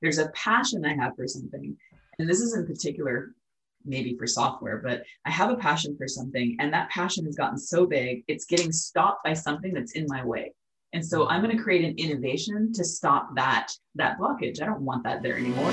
there's a passion I have for something. And this is in particular maybe for software, but I have a passion for something. And that passion has gotten so big, it's getting stopped by something that's in my way. And so I'm going to create an innovation to stop that that blockage. I don't want that there anymore.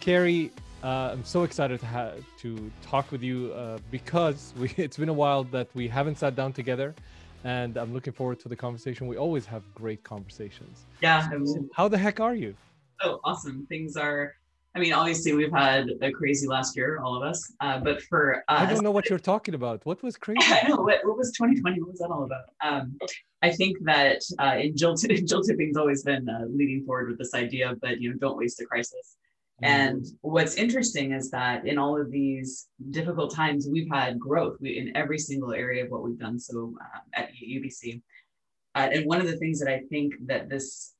Kari, uh, I'm so excited to have to talk with you uh, because we, it's been a while that we haven't sat down together, and I'm looking forward to the conversation. We always have great conversations. Yeah. So how the heck are you? Oh, awesome! Things are. I mean, obviously, we've had a crazy last year, all of us. Uh, but for us, I don't know what you're talking about. What was crazy? I know what, what was 2020. What was that all about? Um, I think that uh, in Jill, Jill Tipping's always been uh, leading forward with this idea, but you know, don't waste a crisis. And mm-hmm. what's interesting is that in all of these difficult times, we've had growth we, in every single area of what we've done. So uh, at UBC, uh, and one of the things that I think that this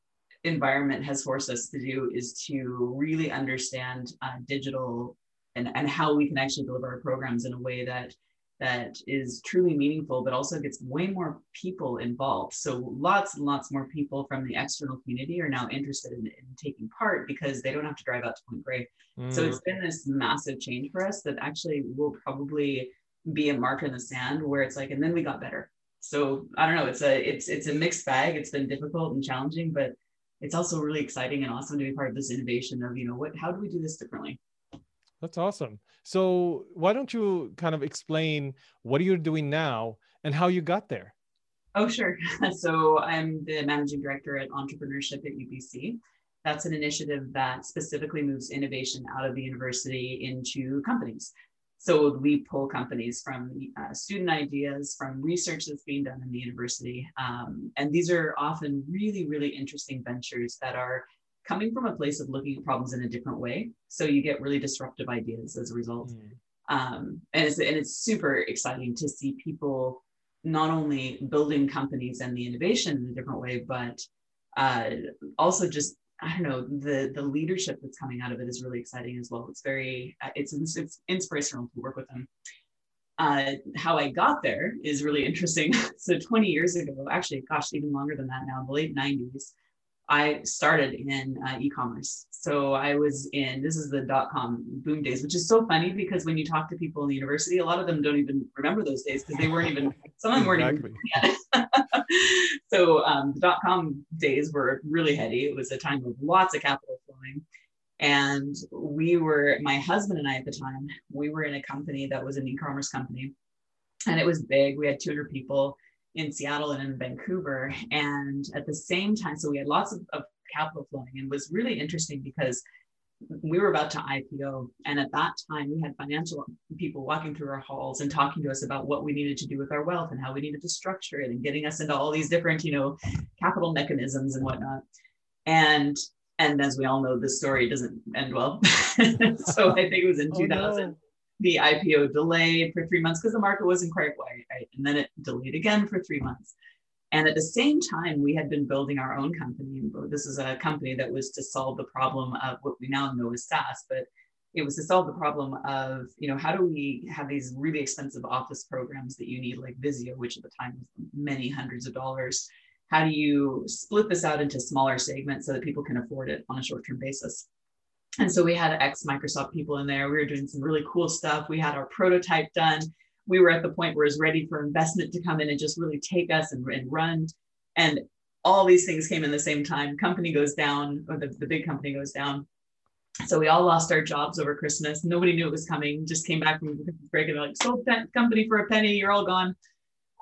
environment has forced us to do is to really understand uh, digital and, and how we can actually deliver our programs in a way that that is truly meaningful, but also gets way more people involved. So lots and lots more people from the external community are now interested in, in taking part because they don't have to drive out to Point Grey. Mm. So it's been this massive change for us that actually will probably be a mark in the sand where it's like, and then we got better. So I don't know. It's a it's it's a mixed bag. It's been difficult and challenging, but it's also really exciting and awesome to be part of this innovation of you know what how do we do this differently that's awesome. So why don't you kind of explain what you're doing now and how you got there? Oh, sure. So I'm the managing director at Entrepreneurship at UBC. That's an initiative that specifically moves innovation out of the university into companies. So we pull companies from uh, student ideas, from research that's being done in the university. Um, and these are often really, really interesting ventures that are coming from a place of looking at problems in a different way. So you get really disruptive ideas as a result. Mm. Um, and, it's, and it's super exciting to see people not only building companies and the innovation in a different way, but uh, also just I don't know the the leadership that's coming out of it is really exciting as well. It's very uh, it's, it's inspirational to work with them. Uh, how I got there is really interesting. so 20 years ago, actually, gosh, even longer than that now, the late 90s, I started in uh, e-commerce. So I was in this is the dot com boom days, which is so funny because when you talk to people in the university, a lot of them don't even remember those days because they weren't even some of them weren't even yet. so um, the dot com days were really heady. It was a time of lots of capital flowing. And we were, my husband and I at the time, we were in a company that was an e-commerce company. And it was big. We had 200 people in Seattle and in Vancouver. And at the same time, so we had lots of, of capital flowing and was really interesting because we were about to IPO. And at that time, we had financial people walking through our halls and talking to us about what we needed to do with our wealth and how we needed to structure it and getting us into all these different, you know, capital mechanisms and whatnot. And and as we all know, the story doesn't end well. so I think it was in oh, 2000. No the IPO delayed for three months because the market wasn't quite right. And then it delayed again for three months. And at the same time, we had been building our own company. This is a company that was to solve the problem of what we now know as SaaS, but it was to solve the problem of, you know, how do we have these really expensive office programs that you need, like Visio, which at the time was many hundreds of dollars. How do you split this out into smaller segments so that people can afford it on a short term basis? And so we had ex Microsoft people in there. We were doing some really cool stuff. We had our prototype done. We were at the point where it was ready for investment to come in and just really take us and, and run. And all these things came in the same time. Company goes down, or the, the big company goes down. So we all lost our jobs over Christmas. Nobody knew it was coming. Just came back from break and like, sold that company for a penny. You're all gone.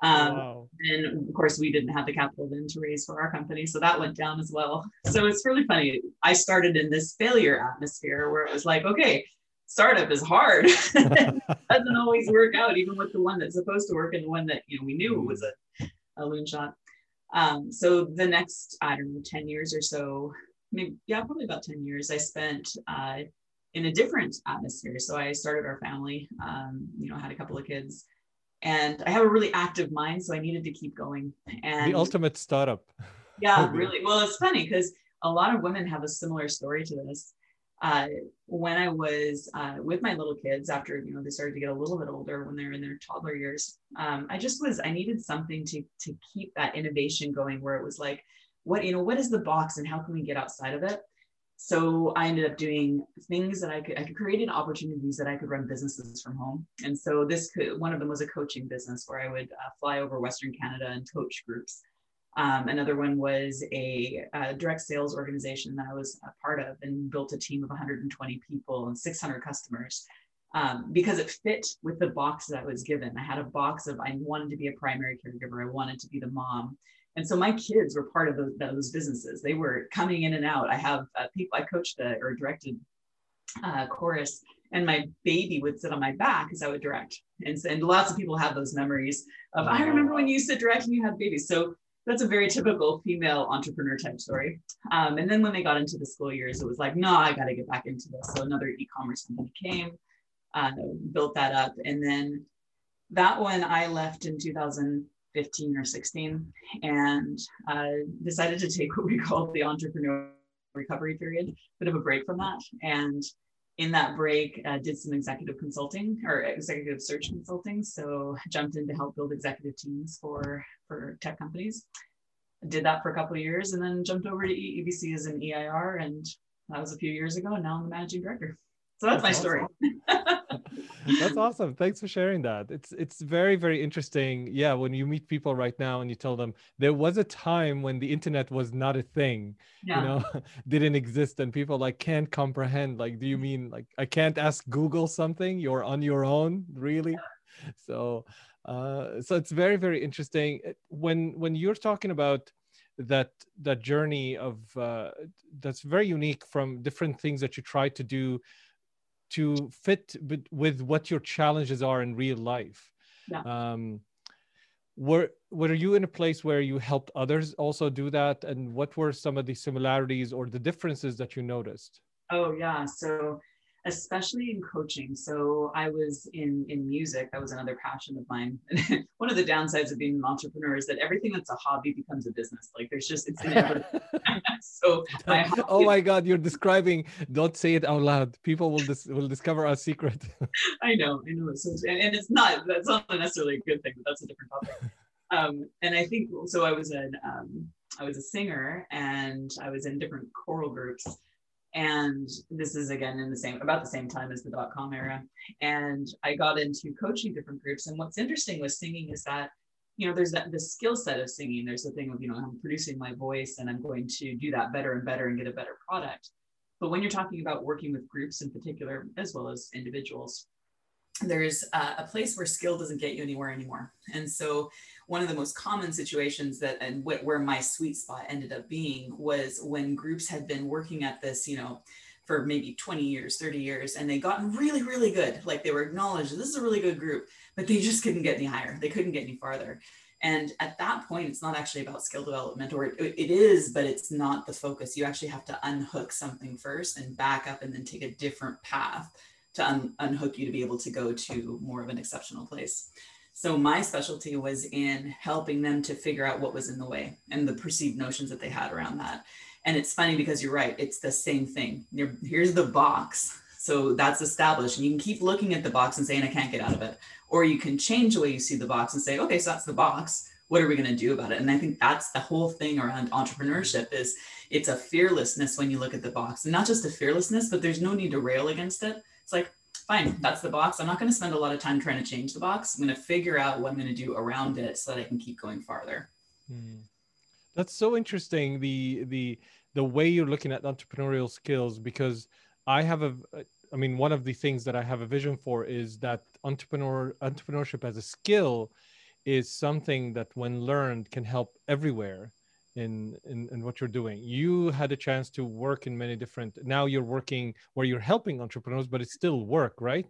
Um, wow. And of course, we didn't have the capital then to raise for our company. So that went down as well. So it's really funny. I started in this failure atmosphere where it was like, okay, startup is hard. doesn't always work out, even with the one that's supposed to work and the one that you know we knew was a, a loon shot. Um, so the next, I don't know, 10 years or so, maybe, yeah, probably about 10 years, I spent uh, in a different atmosphere. So I started our family, um, you know, had a couple of kids and I have a really active mind, so I needed to keep going. And the ultimate startup. yeah, really. Well, it's funny because a lot of women have a similar story to this. uh, when I was uh, with my little kids, after you know they started to get a little bit older when they're in their toddler years, um, I just was I needed something to to keep that innovation going, where it was like, what you know, what is the box and how can we get outside of it? So I ended up doing things that I could I could create opportunities that I could run businesses from home, and so this could one of them was a coaching business where I would uh, fly over Western Canada and coach groups. Um, another one was a, a, direct sales organization that I was a part of and built a team of 120 people and 600 customers um, because it fit with the box that I was given. I had a box of I wanted to be a primary caregiver, I wanted to be the mom. And so my kids were part of those, those businesses. They were coming in and out. I have uh, people, I coached or directed uh, chorus and my baby would sit on my back as I would direct. And, and lots of people have those memories of, I remember when you used to direct and you had babies. So that's a very typical female entrepreneur type story. Um, and then when they got into the school years, it was like, no, I got to get back into this. So another e-commerce company came, uh, built that up, and then that one I left in 2015 or 16, and uh, decided to take what we call the entrepreneur recovery period, bit of a break from that, and in that break, uh, did some executive consulting or executive search consulting. So jumped in to help build executive teams for for tech companies. Did that for a couple of years, and then jumped over to UBC as an EIR, and that was a few years ago. And now I'm the managing director. So that's, that's my story. that's awesome. Thanks for sharing that. It's it's very very interesting. Yeah, when you meet people right now and you tell them there was a time when the internet was not a thing, yeah. you know, didn't exist, and people like can't comprehend. Like, do you mean like I can't ask Google something? You're on your own, really? Yeah. So, uh, so it's very very interesting. When when you're talking about that that journey of uh, that's very unique from different things that you try to do to fit with what your challenges are in real life. Yeah. Um, were were you in a place where you helped others also do that, and what were some of the similarities or the differences that you noticed? Oh yeah, so especially in coaching. So I was in in music. That was another passion of mine. One of the downsides of being an entrepreneur is that everything that's a hobby becomes a business. Like there's just it's inevitable. so my oh my god, you're describing. Don't say it out loud. People will dis- will discover our secret. I know, I know. So, and, and it's not that's not necessarily a good thing, but that's a different topic. Um, and I think so. I was an um, I was a singer, and I was in different choral groups and this is again in the same about the same time as the dot com era. And i got into coaching different groups. And what's interesting with singing is that you know there's that the skill set of singing. There's the thing of you know i'm producing my voice and i'm going to do that better and better and get a better product. But when you're talking about working with groups in particular as well as individuals there's a, a place where skill doesn't get you anywhere anymore. And so one of the most common situations that and wh- where my sweet spot ended up being was when groups had been working at this you know for maybe 20 years 30 years and they gotten really really good. Like they were acknowledged this is a really good group but they just couldn't get any higher. They couldn't get any farther. And at that point it's not actually about skill development or it, it is but it's not the focus. You actually have to unhook something first and back up and then take a different path to un- unhook you to be able to go to more of an exceptional place so my specialty was in helping them to figure out what was in the way and the perceived notions that they had around that. And it's funny because you're right, it's the same thing. You're, here's the box. So that's established. And you can keep looking at the box and saying, I can't get out of it. Or you can change the way you see the box and say, okay, so that's the box. What are we going to do about it? And I think that's the whole thing around entrepreneurship is it's a fearlessness when you look at the box. And not just a fearlessness, but there's no need to rail against it. It's like, fine, that's the box. I'm not going to spend a lot of time trying to change the box. I'm going to figure out what I'm going to do around it so that I can keep going farther. Hmm. That's so interesting. The the the way you're looking at entrepreneurial skills because I have a I mean one of the things that I have a vision for is that entrepreneur entrepreneurship as a skill is something that when learned can help everywhere in, in in what you're doing. You had a chance to work in many different now you're working where you're helping entrepreneurs but it's still work right?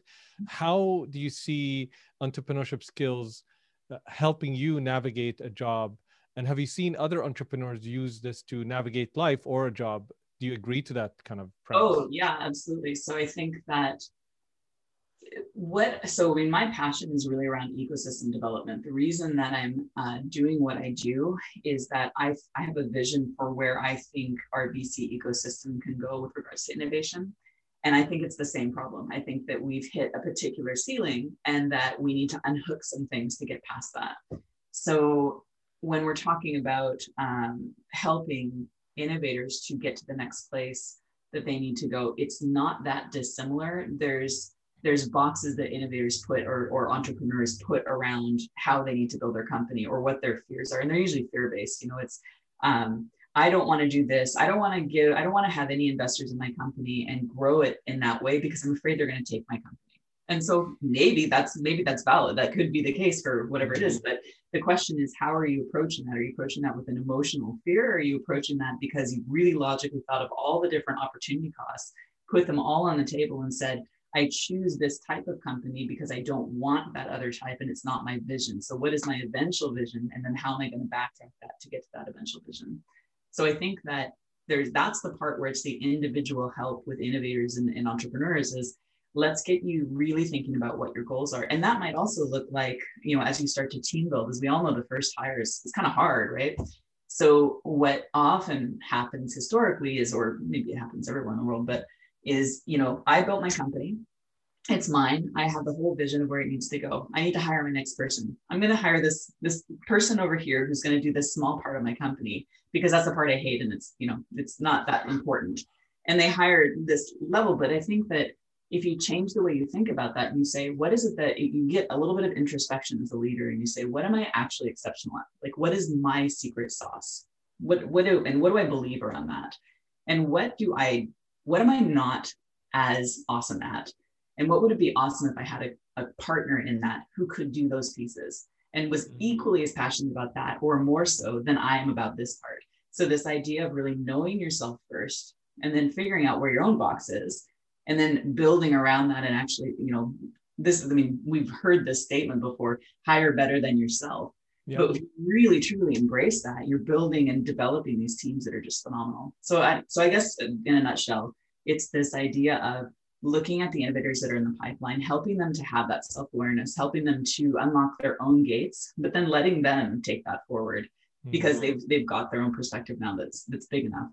How do you see entrepreneurship skills uh, helping you navigate a job? And have you seen other entrepreneurs use this to navigate life or a job? Do you agree to that kind of premise? oh yeah absolutely. So i think that what so I mean my passion is really around ecosystem development the reason that i'm uh, doing what i do is that i i have a vision for where i think our bc ecosystem can go with regards to innovation And I think it's the same problem. I think that we've hit a particular ceiling and that we need to unhook some things to get past that. So when we're talking about um, helping innovators to get to the next place that they need to go, it's not that dissimilar. There's there's boxes that innovators put or, or entrepreneurs put around how they need to build their company or what their fears are. And they're usually fear-based. You know, it's um, I don't want to do this. I don't want to give, I don't want to have any investors in my company and grow it in that way because I'm afraid they're going to take my company. And so maybe that's maybe that's valid. That could be the case for whatever it is. But the question is, how are you approaching that? Are you approaching that with an emotional fear? Or are you approaching that because you really logically thought of all the different opportunity costs, put them all on the table and said, I choose this type of company because I don't want that other type and it's not my vision. So what is my eventual vision? And then how am I going to backtrack that to get to that eventual vision? So I think that there's that's the part where it's the individual help with innovators and, and entrepreneurs is let's get you really thinking about what your goals are. And that might also look like, you know, as you start to team build, as we all know the first hire is, is kind of hard, right? So what often happens historically is, or maybe it happens everywhere in the world, but is, you know, I built my company. It's mine. I have the whole vision of where it needs to go. I need to hire my next person. I'm going to hire this this person over here who's going to do this small part of my company because that's the part I hate and it's, you know, it's not that important. And they hired this level, but I think that if you change the way you think about that and you say, what is it that you get a little bit of introspection as a leader and you say, what am I actually exceptional at? Like, what is my secret sauce? What, what do, and what do I believe around that? And what do I what am I not as awesome at? And what would it be awesome if I had a, a partner in that who could do those pieces and was mm-hmm. equally as passionate about that or more so than I am about this part? So, this idea of really knowing yourself first and then figuring out where your own box is and then building around that and actually, you know, this is, I mean, we've heard this statement before hire better than yourself. Yep. But really truly embrace that, you're building and developing these teams that are just phenomenal. So I so I guess in a nutshell, it's this idea of looking at the innovators that are in the pipeline, helping them to have that self-awareness, helping them to unlock their own gates, but then letting them take that forward because mm-hmm. they've they've got their own perspective now that's that's big enough.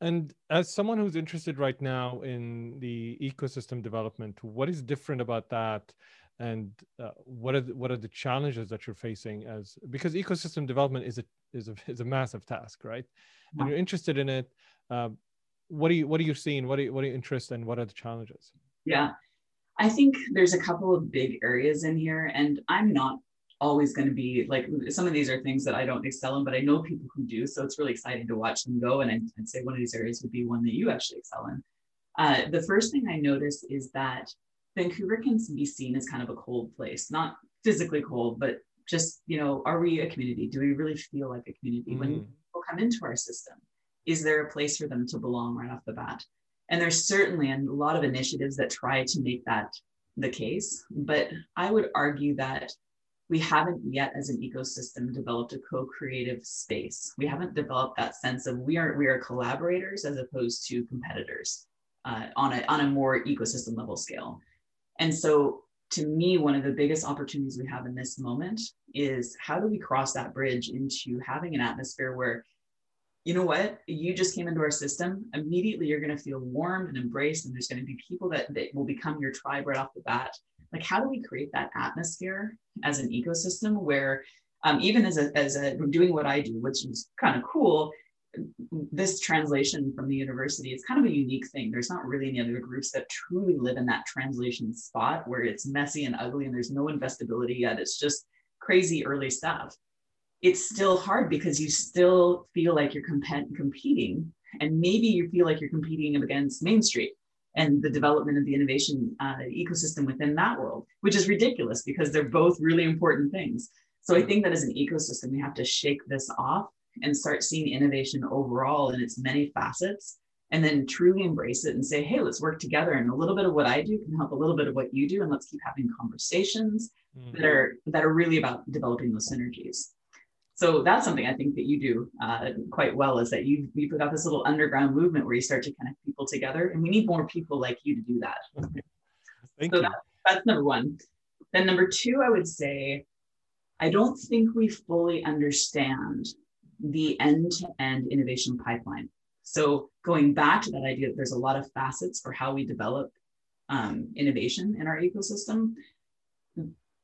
And as someone who's interested right now in the ecosystem development, what is different about that and uh, what are the, what are the challenges that you're facing as because ecosystem development is a is a is a massive task right? Yeah. and you're interested in it uh, what are you what are you seeing? What are you, what are you interested in what are the challenges? Yeah. I think there's a couple of big areas in here and i'm not always going to be like some of these are things that i don't excel in but i know people who do so it's really exciting to watch them go and i'd, I'd say one of these areas would be one that you actually excel in. Uh, the first thing i notice is that Vancouver can be seen as kind of a cold place, not physically cold, but just, you know, are we a community? Do we really feel like a community mm-hmm. when people come into our system? Is there a place for them to belong right off the bat? And there's certainly a lot of initiatives that try to make that the case. But I would argue that we haven't yet as an ecosystem developed a co-creative space we haven't developed that sense of we are we are collaborators as opposed to competitors uh, on a on a more ecosystem level scale and so, to me, one of the biggest opportunities we have in this moment is how do we cross that bridge into having an atmosphere where, you know what, you just came into our system, immediately you're going to feel warm and embraced, and there's going to be people that, that will become your tribe right off the bat. Like, how do we create that atmosphere as an ecosystem where, um, even as a, as a doing what I do, which is kind of cool, this translation from the university is kind of a unique thing. There's not really any other groups that truly live in that translation spot where it's messy and ugly and there's no investability yet. It's just crazy early stuff. It's still hard because you still feel like you're comp- competing, and maybe you feel like you're competing against Main Street and the development of the innovation uh, ecosystem within that world, which is ridiculous because they're both really important things. So I think that as an ecosystem, we have to shake this off and start seeing innovation overall in its many facets and then truly embrace it and say hey let's work together and a little bit of what i do can help a little bit of what you do and let's keep having conversations mm-hmm. that are that are really about developing those synergies so that's something i think that you do uh, quite well is that you you put out this little underground movement where you start to connect people together and we need more people like you to do that Thank so you. That, that's number one then number two i would say i don't think we fully understand the end to end innovation pipeline. So going back to that idea there's a lot of facets for how we develop um, innovation in our ecosystem,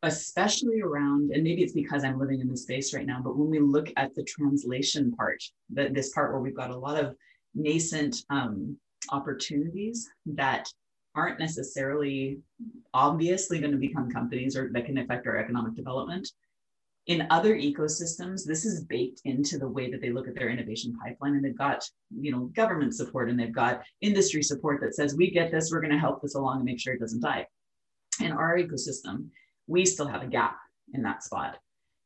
especially around, and maybe it's because I'm living in this space right now, but when we look at the translation part, the, this part where we've got a lot of nascent um, opportunities that aren't necessarily obviously going to become companies or that can affect our economic development. In other ecosystems, this is baked into the way that they look at their innovation pipeline, and they've got, you know, government support and they've got industry support that says, "We get this. We're going to help this along and make sure it doesn't die." In our ecosystem, we still have a gap in that spot,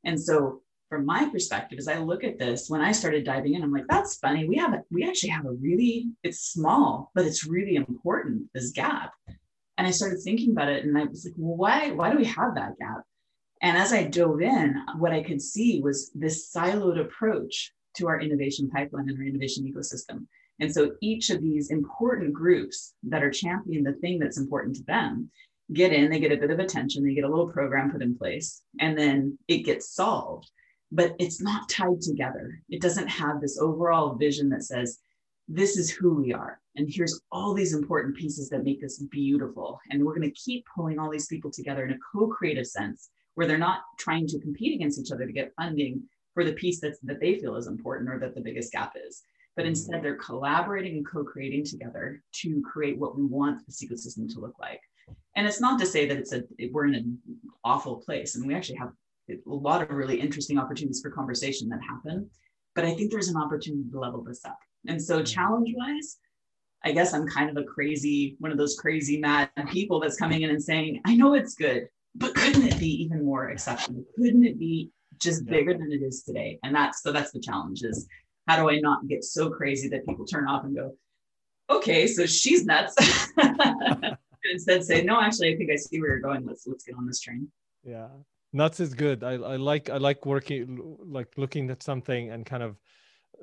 and so from my perspective, as I look at this, when I started diving in, I'm like, that's funny. We have a, we actually have a really, it's small, but it's really important, this gap. And I started thinking about it and I was like, well, why, why do we have that gap? And as I dove in, what I could see was this siloed approach to our innovation pipeline and our innovation ecosystem. And so each of these important groups that are championing the thing that's important to them get in, they get a bit of attention, they get a little program put in place, and then it gets solved but it's not tied together. It doesn't have this overall vision that says, this is who we are. And here's all these important pieces that make this beautiful. And we're going to keep pulling all these people together in a co creative sense where they're not trying to compete against each other to get funding for the piece that's, that they feel is important or that the biggest gap is. But instead, they're collaborating and co creating together to create what we want this ecosystem to look like. And it's not to say that it's a we're in an awful place, and we actually have a lot of really interesting opportunities for conversation that happen. But I think there's an opportunity to level this up. And so, mm-hmm. challenge wise, I guess I'm kind of a crazy, one of those crazy mad people that's coming in and saying, I know it's good, but couldn't it be even more exceptional? Couldn't it be just bigger than it is today? And that's so that's the challenge is how do I not get so crazy that people turn off and go, okay, so she's nuts. Instead say, no, actually, I think I see where you're going. Let's let's get on this train. Yeah nuts is good I, I like i like working like looking at something and kind of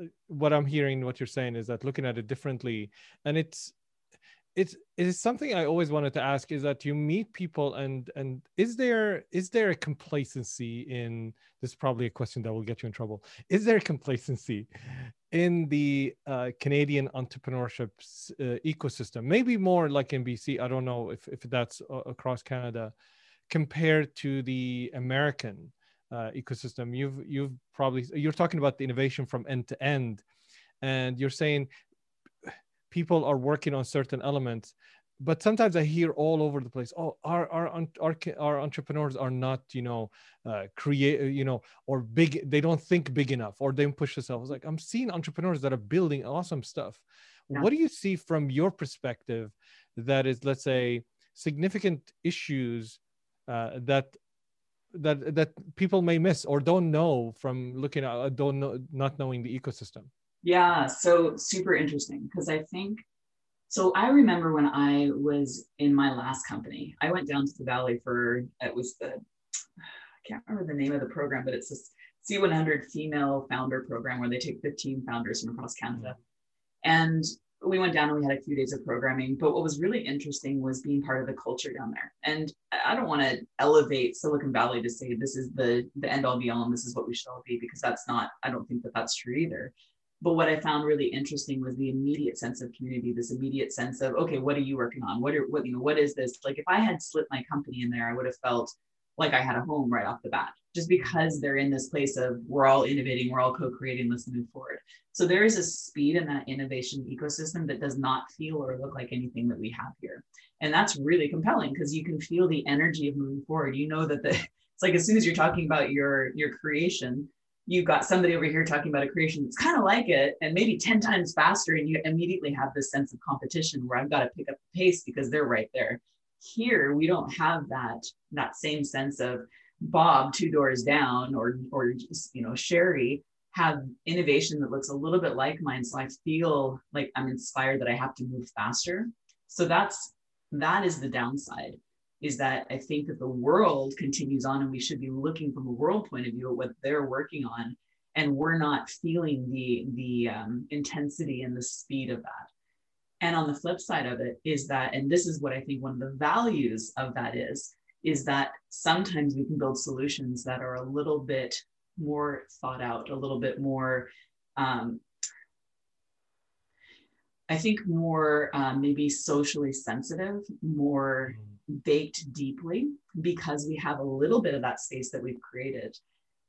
uh, what i'm hearing what you're saying is that looking at it differently and it's it's it is something i always wanted to ask is that you meet people and and is there is there a complacency in this is probably a question that will get you in trouble is there complacency in the uh, canadian entrepreneurship uh, ecosystem maybe more like in bc i don't know if, if that's uh, across canada compared to the American uh, ecosystem? You've you've probably you're talking about the innovation from end to end, and you're saying people are working on certain elements but sometimes I hear all over the place, oh, our our our, our entrepreneurs are not, you know, uh, create, you know, or big. They don't think big enough, or they don't push themselves. Like I'm seeing entrepreneurs that are building awesome stuff. Yeah. What do you see from your perspective that is, let's say, significant issues uh, that that that people may miss or don't know from looking at uh, don't know not knowing the ecosystem yeah so super interesting because i think so i remember when i was in my last company i went down to the valley for it was the i can't remember the name of the program but it's this c100 female founder program where they take 15 founders from across canada and we went down and we had a few days of programming. But what was really interesting was being part of the culture down there. And I don't want to elevate Silicon Valley to say this is the the end all be all and this is what we should all be because that's not. I don't think that that's true either. But what I found really interesting was the immediate sense of community. This immediate sense of okay, what are you working on? What are what you know? What is this? Like if I had slipped my company in there, I would have felt like I had a home right off the bat, just because they're in this place of we're all innovating, we're all co-creating, let's move forward. So there is a speed in that innovation ecosystem that does not feel or look like anything that we have here. And that's really compelling because you can feel the energy of moving forward. You know that the it's like as soon as you're talking about your your creation, you've got somebody over here talking about a creation that's kind of like it and maybe 10 times faster and you immediately have this sense of competition where i've got to pick up the pace because they're right there. Here we don't have that that same sense of bob two doors down or or just you know sherry have innovation that looks a little bit like mine so i feel like i'm inspired that i have to move faster. So that's that is the downside is that i think that the world continues on and we should be looking from a world point of view at what they're working on and we're not feeling the the um, intensity and the speed of that and on the flip side of it is that, and this is what I think one of the values of that is, is that sometimes we can build solutions that are a little bit more thought out, a little bit more um, I think more uh, maybe socially sensitive, more mm-hmm. Baked deeply because we have a little bit of that space that we've created.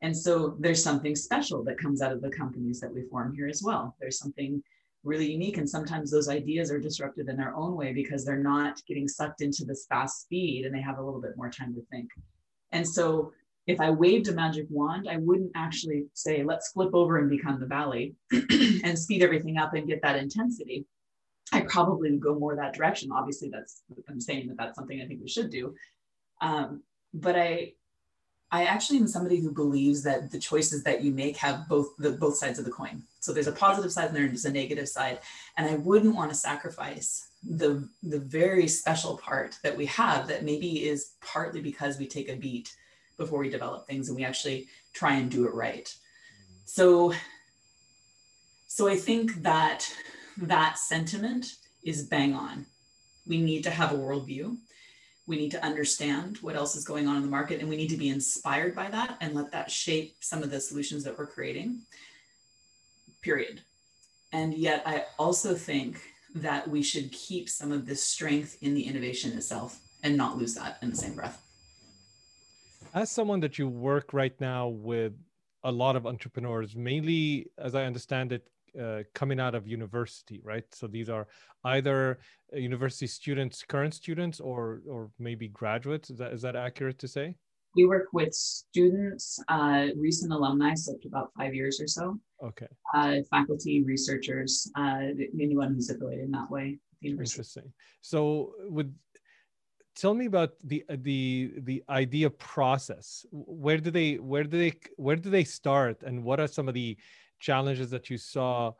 And so there's something special that comes out of the companies that we form here as well. There's something really unique. And sometimes those ideas are disrupted in their own way because they're not getting sucked into this fast speed and they have a little bit more time to think. And so if I waved a magic wand, I wouldn't actually say, let's flip over and become the valley and speed everything up and get that intensity. I probably would go more that direction. Obviously, that's I'm saying that that's something I think we should do. Um, but I, I actually am somebody who believes that the choices that you make have both the both sides of the coin. So there's a positive side and there's a negative side, and I wouldn't want to sacrifice the the very special part that we have that maybe is partly because we take a beat before we develop things and we actually try and do it right. So, so I think that that sentiment is bang on. We need to have a worldview. We need to understand what else is going on in the market, and we need to be inspired by that and let that shape some of the solutions that we're creating. Period. And yet, I also think that we should keep some of this strength in the innovation itself and not lose that in the same breath as someone that you work right now with a lot of entrepreneurs, mainly as I understand it, uh, coming out of university, right? So these are either university students, current students, or or maybe graduates. Is that is that accurate to say? We work with students, uh, recent alumni, so about five years or so. Okay. Uh, faculty, researchers, uh, anyone who's affiliated in that way. Interesting. So with tell me about the uh, the the idea process where do they where do they where do they start and what are some of the challenges that you saw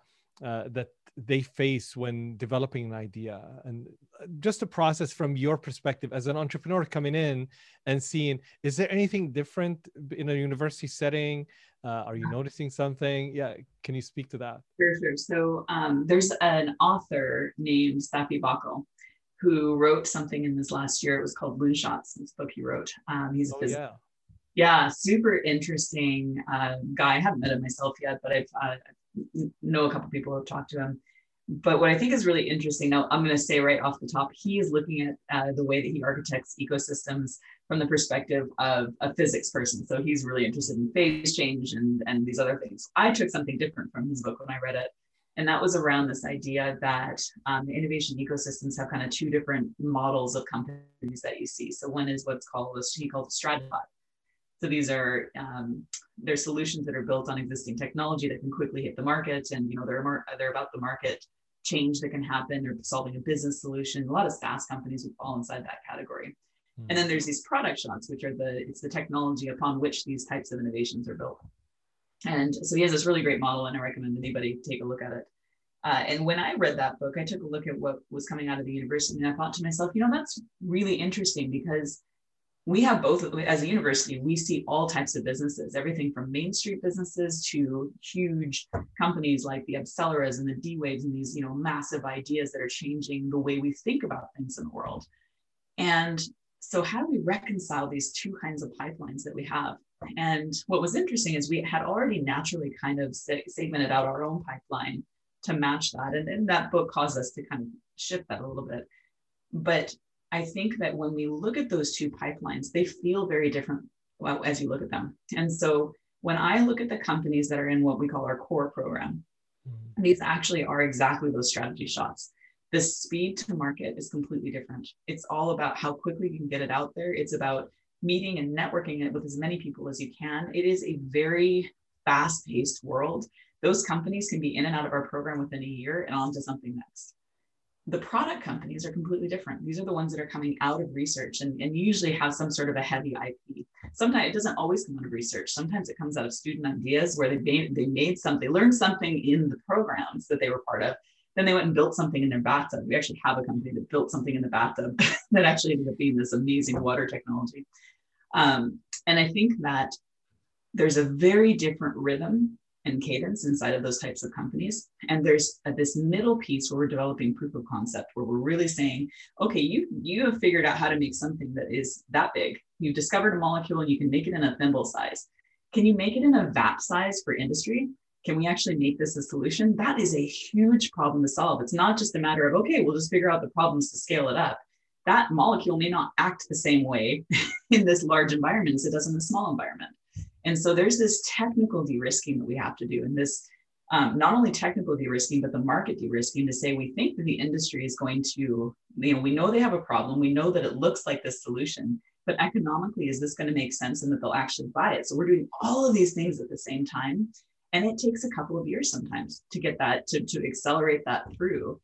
uh, that they face when developing an idea? And uh, just a process from your perspective as an entrepreneur coming in and seeing is there anything different in a university setting? Uh, are you noticing something? Yeah can you speak to that? Sure sure. So um, there's an author named Safi Bahcall who wrote something in this last year. It was called Loonshots, this book he wrote. Um, he's a oh, yeah. Yeah, super interesting uh, guy. I haven't met him myself yet, but I've uh, know a couple people who have talked to him. But what I think is really interesting now, I'm going to say right off the top, he is looking at uh, the way that he architects ecosystems from the perspective of a physics person. So he's really interested in phase change and, and these other things. I took something different from his book when I read it. And that was around this idea that um, innovation ecosystems have kind of two different models of companies that you see. So one is what's called, he called Stratipod. So these are um, they're solutions that are built on existing technology that can quickly hit the market, and you know they're they're about the market change that can happen. They're solving a business solution. A lot of SaaS companies would fall inside that category. Mm. And then there's these product shots, which are the it's the technology upon which these types of innovations are built. And so he has this really great model, and I recommend anybody take a look at it. Uh, and when I read that book, I took a look at what was coming out of the university, and I thought to myself, you know, that's really interesting because we have both as a university we see all types of businesses everything from main street businesses to huge companies like the AbCelleras and the d-waves and these you know massive ideas that are changing the way we think about things in the world and so how do we reconcile these two kinds of pipelines that we have and what was interesting is we had already naturally kind of segmented out our own pipeline to match that. And, and that book caused us to kind of shift that a little bit. But I think that when we look at those two pipelines, they feel very different well, as you look at them. And so when I look at the companies that are in what we call our core program, mm-hmm. these actually are exactly those strategy shots. The speed to market is completely different. It's all about how quickly you can get it out there. It's about meeting and networking it with as many people as you can. It is a very fast paced world. Those companies can be in and out of our program within a year and on to something next. The product companies are completely different. These are the ones that are coming out of research and, and usually have some sort of a heavy IP. Sometimes it doesn't always come out of research. Sometimes it comes out of student ideas where they made, they made something, they learned something in the programs that they were part of. Then they went and built something in their bathtub. We actually have a company that built something in the bathtub that actually ended up being this amazing water technology. Um, and I think that there's a very different rhythm and cadence inside of those types of companies. And there's a, this middle piece where we're developing proof of concept, where we're really saying, okay, you you have figured out how to make something that is that big. You've discovered a molecule and you can make it in a thimble size. Can you make it in a vat size for industry? can we actually make this a solution? That is a huge problem to solve. It's not just a matter of, okay, we'll just figure out the problems to scale it up. That molecule may not act the same way in this large environment as it does in the small environment. And so there's this technical de risking that we have to do. And this, um, not only technical de risking, but the market de risking to say we think that the industry is going to, you know, we know they have a problem. We know that it looks like this solution, but economically, is this going to make sense and that they'll actually buy it? So we're doing all of these things at the same time. And it takes a couple of years sometimes to get that, to, to accelerate that through.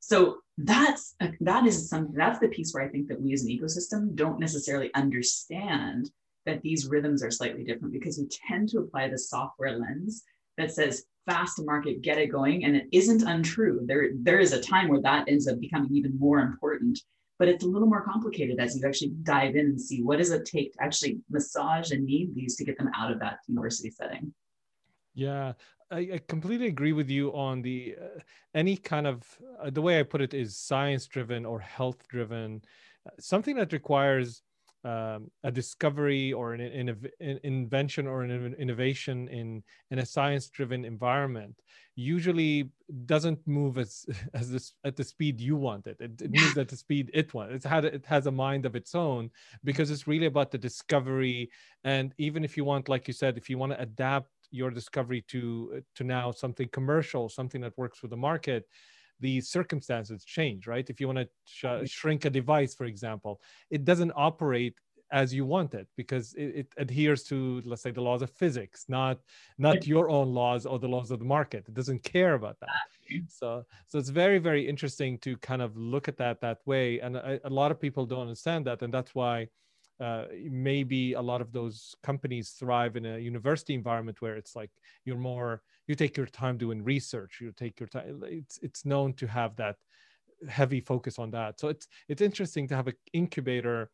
So that's that is something that's the piece where I think that we as an ecosystem don't necessarily understand that these rhythms are slightly different because we tend to apply the software lens that says fast to market, get it going, and it isn't untrue. There, there is a time where that ends up becoming even more important, but it's a little more complicated as you actually dive in and see what does it take to actually massage and knead these to get them out of that university setting. Yeah, I, I completely agree with you on the uh, any kind of uh, the way I put it is science driven or health driven, uh, something that requires um, a discovery or an, an, an, invention or an innovation in in a science driven environment usually doesn't move as as this at the speed you want it. It, it moves at the speed it wants. It's had it has a mind of its own because it's really about the discovery. And even if you want like you said if you want to adapt your discovery to to now something commercial something that works for the market the circumstances change, right? If you want to sh- mm-hmm. shrink a device, for example, it doesn't operate as you want it because it, it, adheres to let's say the laws of physics not not your own laws or the laws of the market. It doesn't care about that. So so it's very very interesting to kind of look at that that way. And a, a lot of people don't understand that and that's why uh, maybe a lot of those companies thrive in a university environment where it's like you're more you take your time doing research you take your time it's it's known to have that heavy focus on that. So it's it's interesting to have an incubator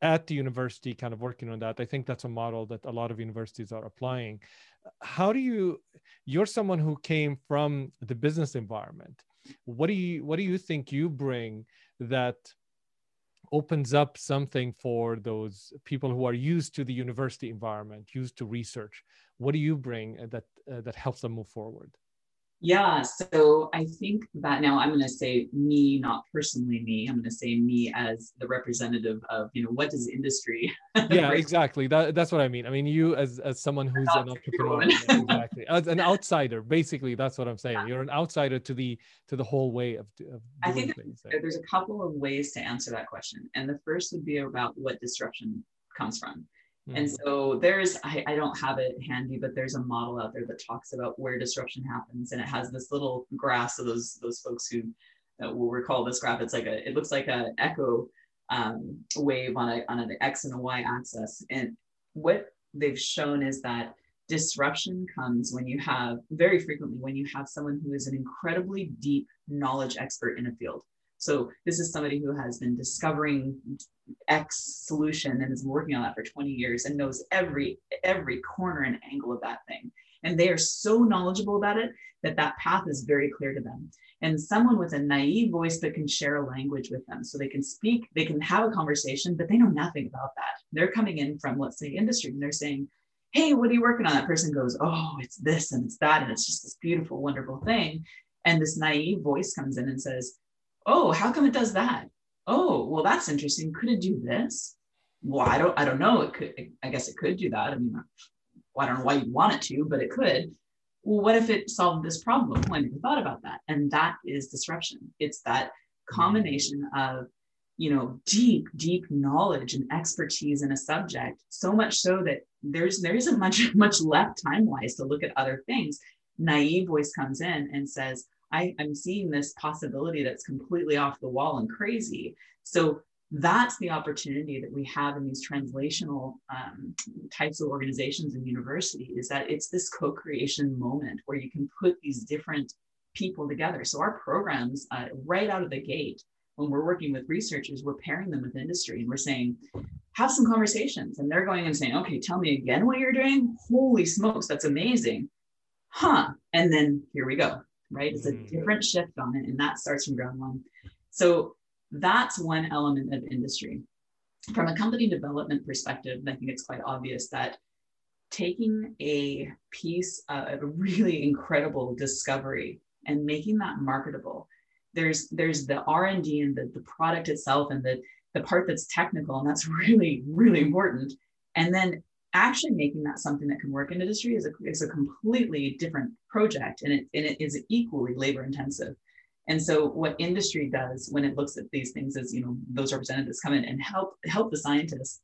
at the university kind of working on that. I think that's a model that a lot of universities are applying. How do you you're someone who came from the business environment. What do you what do you think you bring that opens up something for those people who are used to the university environment, used to research. What do you bring that uh, that helps them move forward? Yeah, so I think that now I'm going to say me, not personally me. I'm going to say me as the representative of, you know, what does industry? yeah, exactly. That, that's what I mean. I mean, you as as someone who's an entrepreneur, exactly, as an outsider. Basically, that's what I'm saying. Yeah. You're an outsider to the to the whole way of. of I think things, there's a couple of ways to answer that question, and the first would be about what disruption comes from. And mm-hmm. so there's, I, I, don't have it handy, but there's a model out there that talks about where disruption happens. And it has this little graph. So those, those folks who uh, will recall this graph, it's like a, it looks like an echo um, wave on, a, on an X and a Y axis. And what they've shown is that disruption comes when you have, very frequently, when you have someone who is an incredibly deep knowledge expert in a field. So this is somebody who has been discovering X solution and has been working on that for 20 years and knows every every corner and angle of that thing. And they are so knowledgeable about it that that path is very clear to them. And someone with a naive voice that can share a language with them, so they can speak, they can have a conversation, but they know nothing about that. They're coming in from, let's say, industry, and they're saying, "Hey, what are you working on?" That person goes, "Oh, it's this and it's that, and it's just this beautiful, wonderful thing." And this naive voice comes in and says, oh, how come it does that? Oh, well, that's interesting. Could it do this? Well, I don't, I don't know. It could, I guess it could do that. I mean, well, I don't know why you'd want it to, but it could. Well, what if it solved this problem? Well, I thought about that. And that is disruption. It's that combination of, you know, deep, deep knowledge and expertise in a subject, so much so that there's there isn't much, much left time-wise to look at other things. Naive voice comes in and says, I, I'm seeing this possibility that's completely off the wall and crazy. So that's the opportunity that we have in these translational um, types of organizations and university is that it's this co-creation moment where you can put these different people together. So our programs, uh, right out of the gate, when we're working with researchers, we're pairing them with industry and we're saying, have some conversations. And they're going and saying, okay, tell me again what you're doing. Holy smokes, that's amazing. Huh. And then here we go right? It's a mm. different shift on it, and that starts from ground one. So that's one element of industry. From a company development perspective, I think it's quite obvious that taking a piece of a really incredible discovery and making that marketable there's there's the r&d and the, the product itself and the the part that's technical and that's really really important and then actually making that something that can work in industry is a, is a completely different project and it, and it is equally labor intensive. And so what industry does when it looks at these things is you know those representatives come in and help help the scientists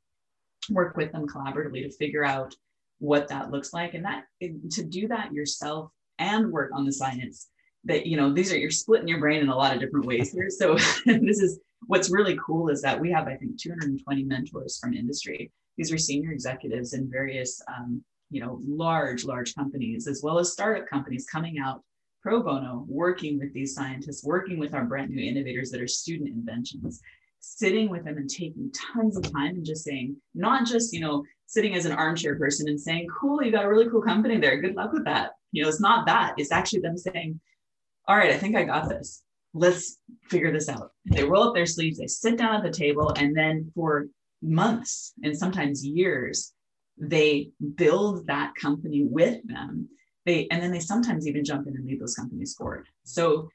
work with them collaboratively to figure out what that looks like. And that to do that yourself and work on the science that you know these are you're splitting your brain in a lot of different ways here. So this is what's really cool is that we have i think 220 mentors from industry these are senior executives in various um, you know large large companies as well as startup companies coming out pro bono working with these scientists working with our brand new innovators that are student inventions sitting with them and taking tons of time and just saying not just you know sitting as an armchair person and saying cool you got a really cool company there good luck with that you know it's not that it's actually them saying all right, I think I got this. Let's figure this out. They roll up their sleeves, they sit down at the table, and then for months and sometimes years, they build that company with them. They and then they sometimes even jump in and lead those companies forward. So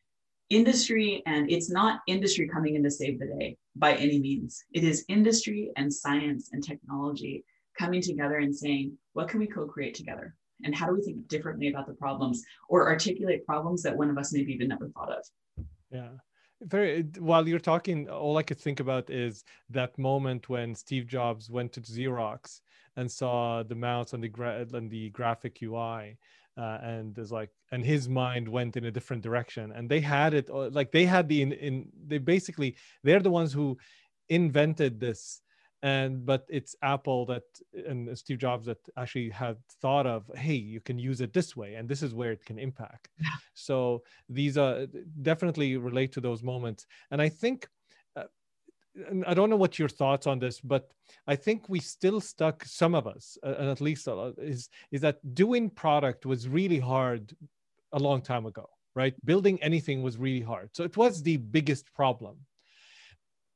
industry and it's not industry coming in to save the day by any means. It is industry and science and technology coming together and saying, what can we co-create together? and how do we think differently about the problems or articulate problems that one of us maybe even never thought of yeah very while you're talking all i could think about is that moment when steve jobs went to xerox and saw the mouse and the gra- and the graphic ui uh, and is like and his mind went in a different direction. And they had it uh, like they had the in, in they basically they're the ones who invented this and but it's apple that and steve jobs that actually had thought of hey you can use it this way and this is where it can impact so these are definitely relate to those moments and i think uh, I don't know what your thoughts on this, but I think we still stuck. Some of us, uh, and at least uh, is is that doing product was really hard a long time ago, right? Building anything was really hard, so it was the biggest problem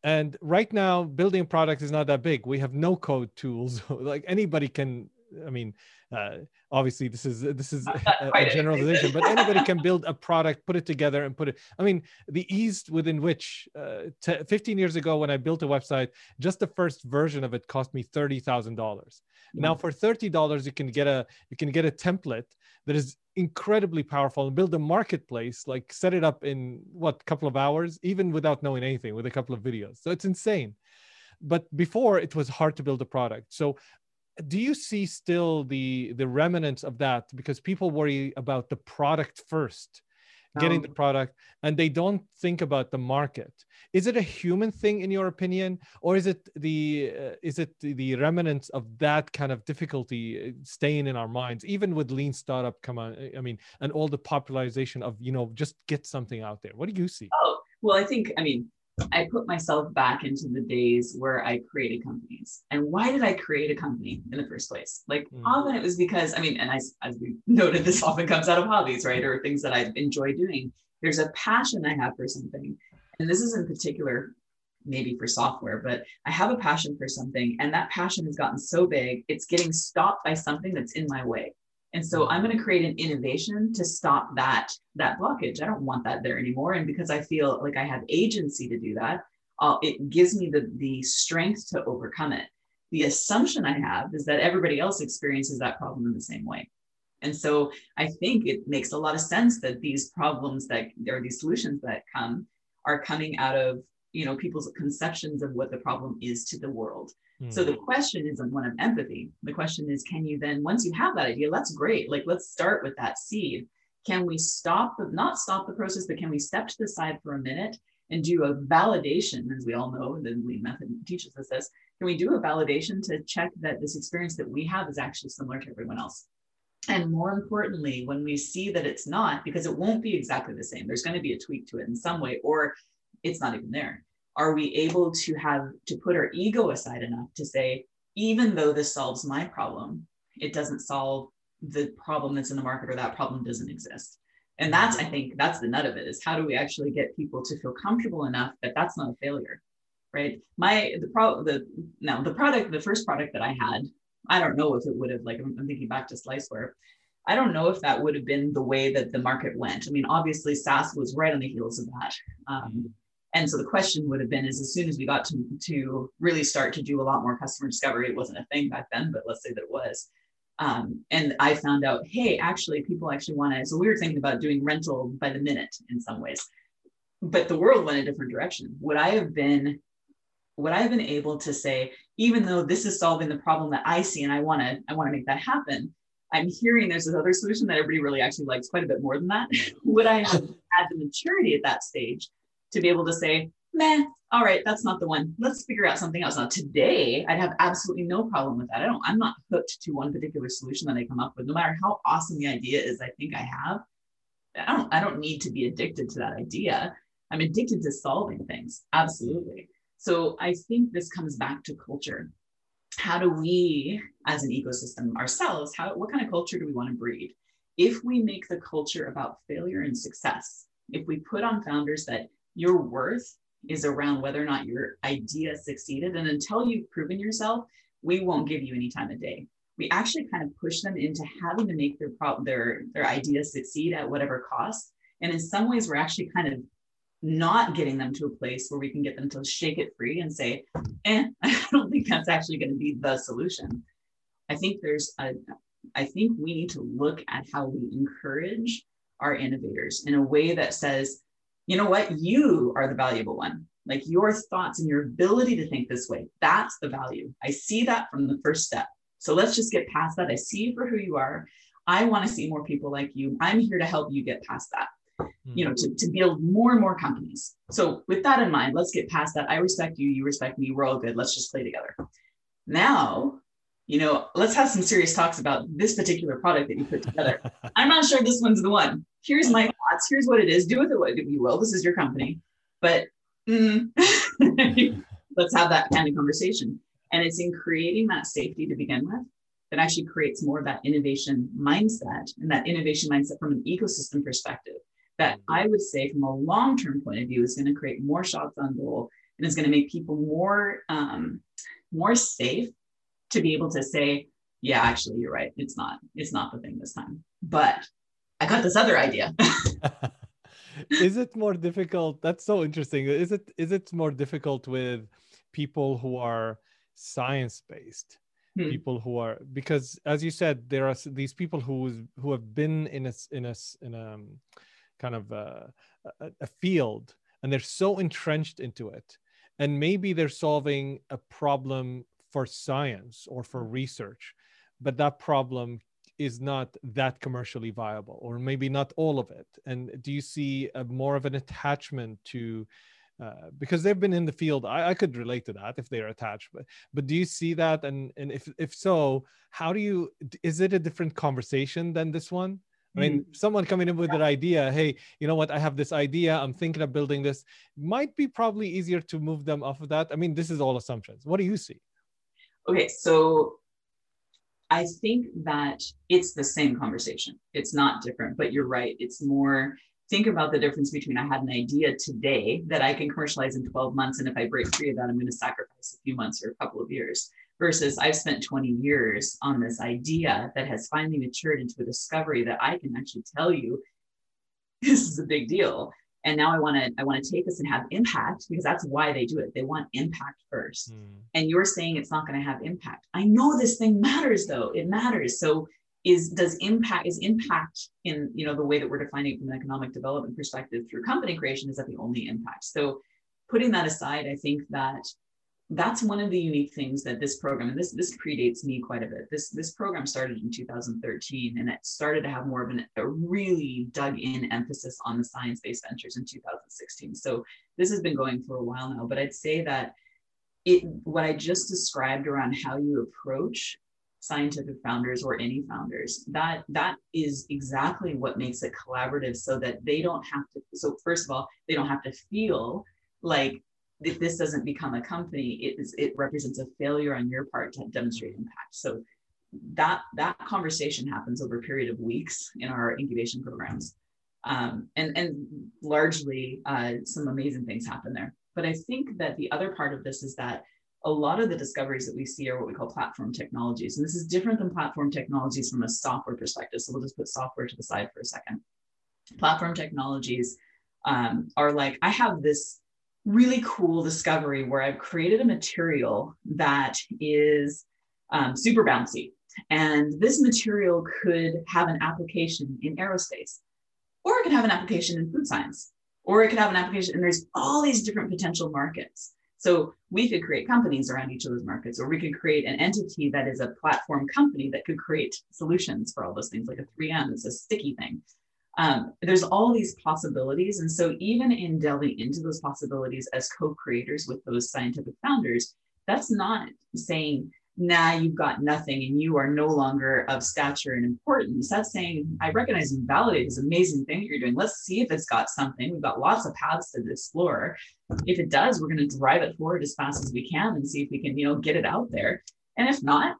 and right now building product is not that big. We have no code tools. Like anybody can i mean uh, obviously this is this is a, a generalization but anybody can build a product put it together and put it i mean the ease within which uh, t- 15 years ago when i built a website just the first version of it cost me $30000. Now for $30 you can get a you can get a template that is incredibly powerful and build a marketplace like set it up in what couple of hours even without knowing anything with a couple of videos. So it's insane. But before it was hard to build a product. So do you see still the the remnants of that? Because people worry about the product first getting the product and they don't think about the market. Is it a human thing in your opinion? Or is it the uh, is it the, the, remnants of that kind of difficulty uh, staying in our minds? Even with lean startup come on i mean and all the popularization of you know just get something out there. What do you see? Oh well i think i mean I put myself back into the days where I created companies. And why did I create a company in the first place? Like mm. often it was because, I mean, and I, as we noted, this often comes out of hobbies, right? Or things that I enjoy doing. There's a passion I have for something. And this is in particular, maybe for software, but I have a passion for something. And that passion has gotten so big, it's getting stopped by something that's in my way. And so I'm going to create an innovation to stop that that blockage. I don't want that there anymore. And because I feel like I have agency to do that, uh, it gives me the the strength to overcome it. The assumption I have is that everybody else experiences that problem in the same way. And so I think it makes a lot of sense that these problems that there are these solutions that come are coming out of you know people's conceptions of what the problem is to the world so the hmm. question isn't one of empathy. The question is, can you then, once you have that idea, that's great. Like, let's start with that seed. Can we stop, the, not stop the process, but can we step to the side for a minute and do a validation, as we all know, the lean method teaches us this. Can we do a validation to check that this experience that we have is actually similar to everyone else? And more importantly, when we see that it's not, because it won't be exactly the same, there's going to be a tweak to it in some way, or it's not even there are we able to have to put our ego aside enough to say even though this solves my problem it doesn't solve the problem that's in the market or that problem doesn't exist and that's i think that's the nut of it is how do we actually get people to feel comfortable enough that that's not a failure right my the pro the now the product the first product that i had I don't know if it would have, like, I'm, I'm thinking back to Sliceware. I don't know if that would have been the way that the market went. I mean, obviously, SaaS was right on the heels of that. Um, and so the question would have been is as soon as we got to, to really start to do a lot more customer discovery, it wasn't a thing back then, but let's say that it was. Um, and I found out, hey, actually, people actually want to. So we were thinking about doing rental by the minute in some ways, but the world went a different direction. Would I have been, would I have been able to say, even though this is solving the problem that I see, and I want to, I want to make that happen. I'm hearing there's this other solution that everybody really actually likes quite a bit more than that. would I have had the maturity at that stage to be able to say, meh, all right, that's not the one. Let's figure out something else. Now today, I'd have absolutely no problem with that. I don't, I'm not hooked to one particular solution that I come up with, no matter how awesome the idea is I think I have. I don't, I don't need to be addicted to that idea. I'm addicted to solving things. Absolutely. So I think this comes back to culture. How do we, as an ecosystem ourselves, how what kind of culture do we want to breed? If we make the culture about failure and success, if we put on founders that your worth is around whether or not your idea succeeded. And until you've proven yourself, we won't give you any time of day. We actually kind of push them into having to make their pro- their their idea succeed at whatever cost. And in some ways, we're actually kind of not getting them to a place where we can get them to shake it free and say, eh, I don't think that's actually going to be the solution. I think there's a, I think we need to look at how we encourage our innovators in a way that says, you know what? You are the valuable one. Like your thoughts and your ability to think this way, that's the value. I see that from the first step. So let's just get past that. I see you for who you are. I want to see more people like you. I'm here to help you get past that. You know, to, to build more and more companies. So with that in mind, let's get past that. I respect you, you respect me, we're all good. Let's just play together. Now you know, let's have some serious talks about this particular product that you put together. I'm not sure this one's the one. Here's my Here's what it is. Do with it what you will. This is your company. But mm, let's have that kind of conversation. And it's in creating that safety to begin with that actually creates more of that innovation mindset and that innovation mindset from an ecosystem perspective that I would say from a long-term point of view is going to create more shots on goal and is going to make people more um, more safe to be able to say, yeah, actually, you're right. It's not, it's not the thing this time. But I got this other idea. is it more difficult? That's so interesting. Is it is it more difficult with people who are science based? Hmm. People who are because, as you said, there are these people who who have been in a in a in a um, kind of a, a, a field and they're so entrenched into it and maybe they're solving a problem for science or for research but that problem is not that commercially viable or maybe not all of it and do you see a, more of an attachment to uh, because they've been in the field I, I, could relate to that if they're attached but but do you see that and and if if so how do you is it a different conversation than this one I mean, mm. someone coming in with an idea, hey, you know what? I have this idea. I'm thinking of building this. Might be probably easier to move them off of that. I mean, this is all assumptions. What do you see? Okay, so I think that it's the same conversation. It's not different, but you're right. It's more think about the difference between I had an idea today that I can commercialize in 12 months. And if I break free of that, I'm going to sacrifice a few months or a couple of years versus I've spent 20 years on this idea that has finally matured into a discovery that I can actually tell you this is a big deal and now i want to i want to take this and have impact because that's why they do it. They want impact first. Mm. and you're saying it's not going to have impact. I know this thing matters though. It matters. So is does impact is impact in you know the way that we're defining it from an economic development perspective through company creation is that the only impact? So putting that aside i think that that's one of the unique things that this program and this this predates me quite a bit. This this program started in 2013 and it started to have more of an, a really dug in emphasis on the science-based ventures in 2016 so this has been going for a while now but i'd say that it what i just described around how you approach scientific founders or any founders that that is exactly what makes it collaborative so that they don't have to so first of all they don't have to feel like if this doesn't become a company, it is it represents a failure on your part to demonstrate impact. So that that conversation happens over a period of weeks in our incubation programs, um, and and largely uh, some amazing things happen there. But I think that the other part of this is that a lot of the discoveries that we see are what we call platform technologies. And this is different than platform technologies from a software perspective. So we'll just put software to the side for a second. Platform technologies um, are like, I have this really cool discovery where I've created a material that is um, super bouncy. And this material could have an application in aerospace, or it could have an application in food science, or it could have an application, and there's all these different potential markets. So we could create companies around each of those markets, or we could create an entity that is a platform company that could create solutions for all those things, like a 3M is a sticky thing. Um, there's all these possibilities. And so even in delving into those possibilities as co-creators with those scientific founders, that's not saying nah, you've got nothing and you are no longer of stature and importance. That's saying, I recognize and validate this amazing thing that you're doing. Let's see if it's got something. We've got lots of paths to explore. If it does, we're going to drive it forward as fast as we can and see if we can, you know, get it out there. And if not,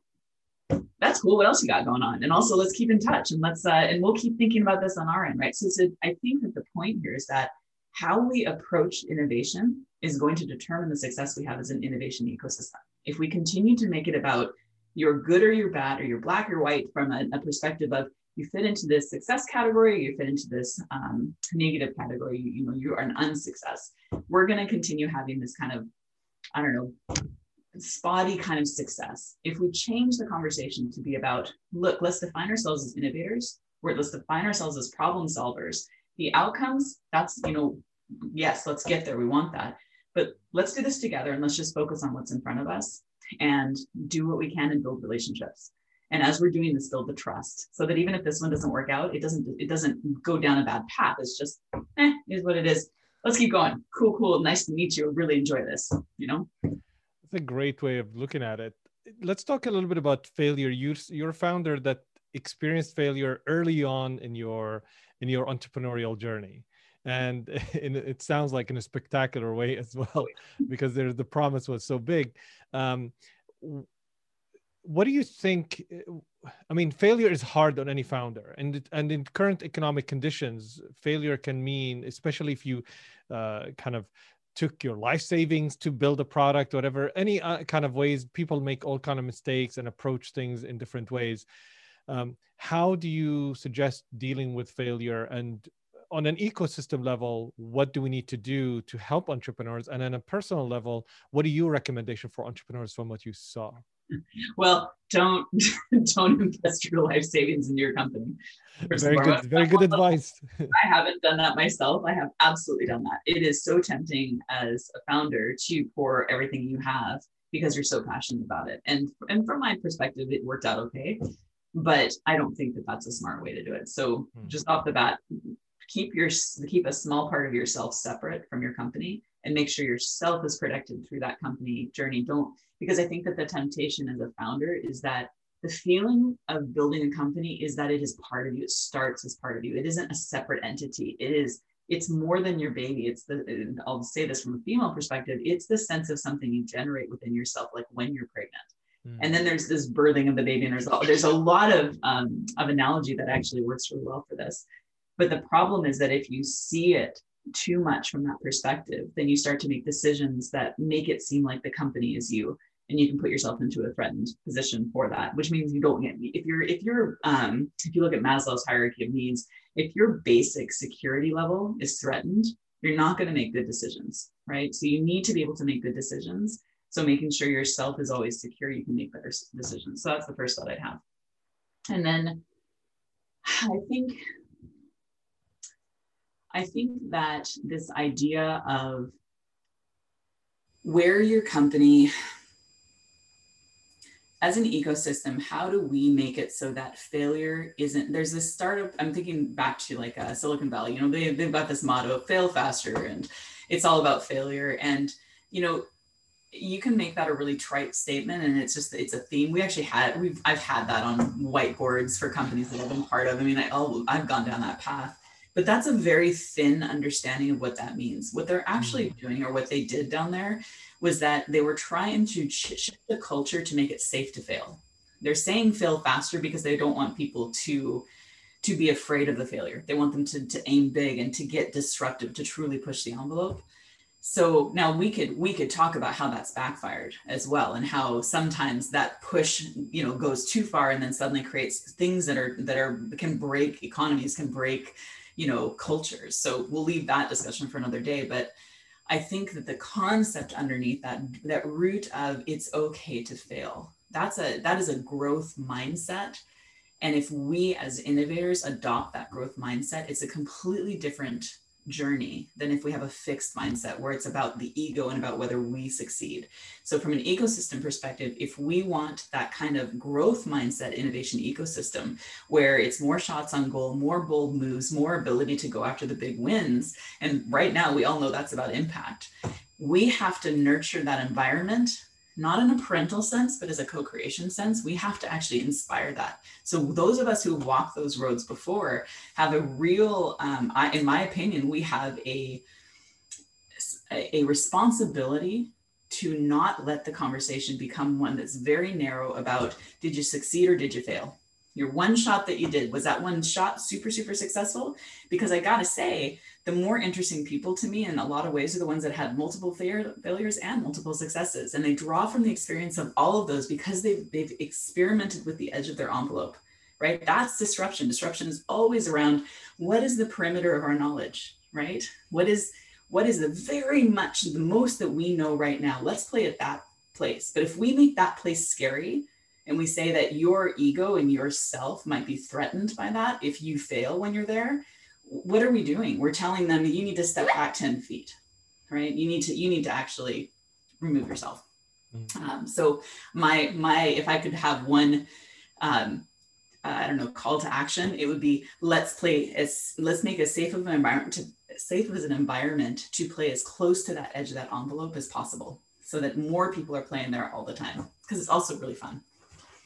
that's cool. What else you got going on? And also let's keep in touch and let's, uh, and we'll keep thinking about this on our end, right? So, so I think that the point here is that how we approach innovation is going to determine the success we have as an innovation ecosystem. If we continue to make it about you're good or you're bad or you're black or white from a, a perspective of you fit into this success category, you fit into this um, negative category, you, you know, you are an unsuccess. We're going to continue having this kind of, I don't know, spotty kind of success. If we change the conversation to be about, look, let's define ourselves as innovators, or let's define ourselves as problem solvers. The outcomes, that's, you know, yes, let's get there. We want that. But let's do this together and let's just focus on what's in front of us and do what we can and build relationships. And as we're doing this, build the trust so that even if this one doesn't work out, it doesn't it doesn't go down a bad path. It's just, eh, is what it is. Let's keep going. Cool, cool. Nice to meet you. Really enjoy this. You know. That's a great way of looking at it. Let's talk a little bit about failure. You you're a founder that experienced failure early on in your in your entrepreneurial journey and it sounds like in a spectacular way as well because there the promise was so big um, what do you think i mean failure is hard on any founder and and in current economic conditions failure can mean especially if you uh, kind of took your life savings to build a product whatever any uh, kind of ways people make all kind of mistakes and approach things in different ways um, how do you suggest dealing with failure and on an ecosystem level, what do we need to do to help entrepreneurs? And on a personal level, what are your recommendation for entrepreneurs from what you saw? Well, don't don't invest your life savings in your company. Very good, very good advice. I haven't done that myself. I have absolutely done that. It is so tempting as a founder to pour everything you have because you're so passionate about it. And and from my perspective, it worked out okay. But I don't think that that's a smart way to do it. So hmm. just off the bat, keep your keep a small part of yourself separate from your company and make sure yourself is protected through that company journey. Don't because i think that the temptation as a founder is that the feeling of building a company is that it is part of you. It starts as part of you. It isn't a separate entity. It is it's more than your baby. It's the i'll say this from a female perspective it's the sense of something you generate within yourself like when you're pregnant. Mm. and then there's this birthing of the baby and there's a, there's a lot of um, of analogy that actually works really well for this. But the problem is that if you see it too much from that perspective, then you start to make decisions that make it seem like the company is you and you can put yourself into a threatened position for that which means you don't get if you're if you're um, if you look at maslow's hierarchy of needs if your basic security level is threatened you're not going to make good decisions right? So you need to be able to make good decisions. So making sure yourself is always secure you can make better decisions. So that's the first thought i'd have. And then i think I think that this idea of where your company as an ecosystem, how do we make it so that failure isn't there's this startup, I'm thinking back to like uh, Silicon Valley, you know, they, they've got this motto, fail faster, and it's all about failure. And, you know, you can make that a really trite statement and it's just it's a theme. We actually had we've i've had that on whiteboards for companies that i've been part of. I mean I, i've gone down that path but that's a very thin understanding of what that means. What they're actually mm. doing, or what they did down there, was that they were trying to shift the culture to make it safe to fail. They're saying fail faster because they don't want people to to be afraid of the failure. They want them to, to aim big and to get disruptive, to truly push the envelope. so now we could we could talk about how that's backfired as well and how sometimes that push you know goes too far and then suddenly creates things that are that are can break economies can break you know cultures. So we'll leave that discussion for another day but i think that the concept underneath that that root of it's okay to fail that's a that is a growth mindset. And if we as innovators adopt that growth mindset it's a completely different journey than if we have a fixed mindset where it's about the ego and about whether we succeed. So, from an ecosystem perspective, if we want that kind of growth mindset innovation ecosystem where it's more shots on goal, more bold moves, more ability to go after the big wins, and right now we all know that's about impact, we have to nurture that environment not in a parental sense, but as a co-creation sense, we have to actually inspire that. So those of us who have walked those roads before have a real, um, I, in my opinion, we have a a responsibility to not let the conversation become one that's very narrow about did you succeed or did you fail your one shot that you did was that one shot super super successful? Because i gotta say the more interesting people to me in a lot of ways are the ones that had multiple failures and multiple successes. And they draw from the experience of all of those because they've, they've experimented with the edge of their envelope right? That's disruption. Disruption is always around what is the perimeter of our knowledge right? What is what is the very much the most that we know right now? Let's play at that place. But if we make that place scary and we say that your ego and yourself might be threatened by that if you fail when you're there what are we doing? We're telling them you need to step back 10 feet, right? You need to, you need to actually remove yourself. Mm-hmm. Um, so my, my, if I could have one, um, uh, I don't know, call to action, it would be let's play as, let's make as safe of an environment to safe as an environment to play as close to that edge of that envelope as possible so that more people are playing there all the time because it's also really fun.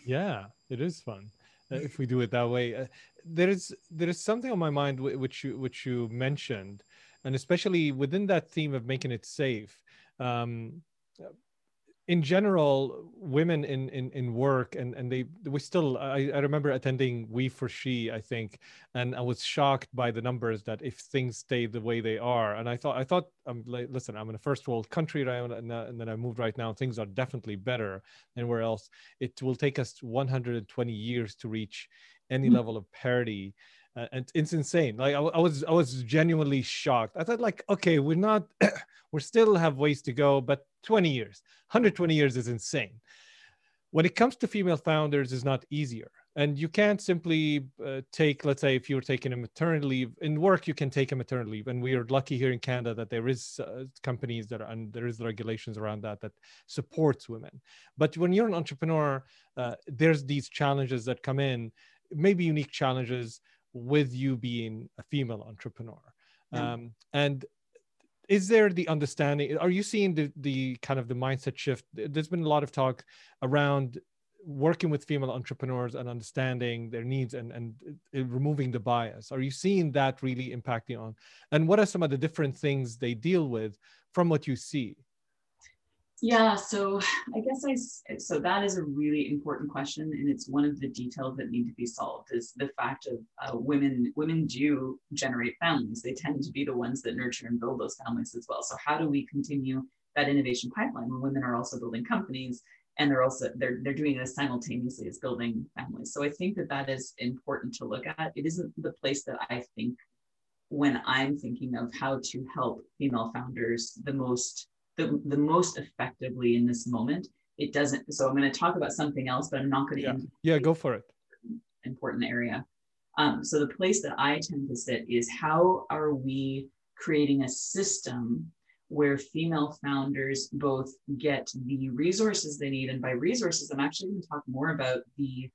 Yeah, it is fun. Uh, if we do it that way. Uh, there is there is something on my mind which you which you mentioned, and especially within that theme of making it safe. Um, in general, women in, in, in work and, and they we still I, I remember attending We for She, I think, and I was shocked by the numbers that if things stay the way they are. And I thought I thought I'm like, listen, I'm in a first world country right and, and then I moved right now. Things are definitely better anywhere else. It will take us 120 years to reach any mm-hmm. level of parity. Uh, and it's insane. Like I, I was I was genuinely shocked. I thought like, okay, we're not we still have ways to go, but 20 years. 120 years is insane. When it comes to female founders is not easier. And you can't simply uh, take let's say if you're taking a maternity leave in work you can take a maternity leave. And we are lucky here in canada that there is uh, companies that are and there is regulations around that that supports women. But when you're an entrepreneur uh, there's these challenges that come in maybe unique challenges with you being a female entrepreneur. Um, and is there the understanding are you seeing the the kind of the mindset shift? There's been a lot of talk around working with female entrepreneurs and understanding their needs and and uh, removing the bias. Are you seeing that really impacting on and what are some of the different things they deal with from what you see yeah, so I guess I so that is a really important question, and it's one of the details that need to be solved. Is the fact of uh, women women do generate families. They tend to be the ones that nurture and build those families as well. So how do we continue that innovation pipeline when women are also building companies and they're also they're they're doing this simultaneously as building families. So I think that that is important to look at. It isn't the place that I think when I'm thinking of how to help female founders the most the, the most effectively in this moment. It doesn't. So I'm going to talk about something else, but I'm not going to. Yeah, yeah go for it. Important area. Um, so the place that I tend to sit is how are we creating a system where female founders both get the resources they need, and by resources, I'm actually going to talk more about the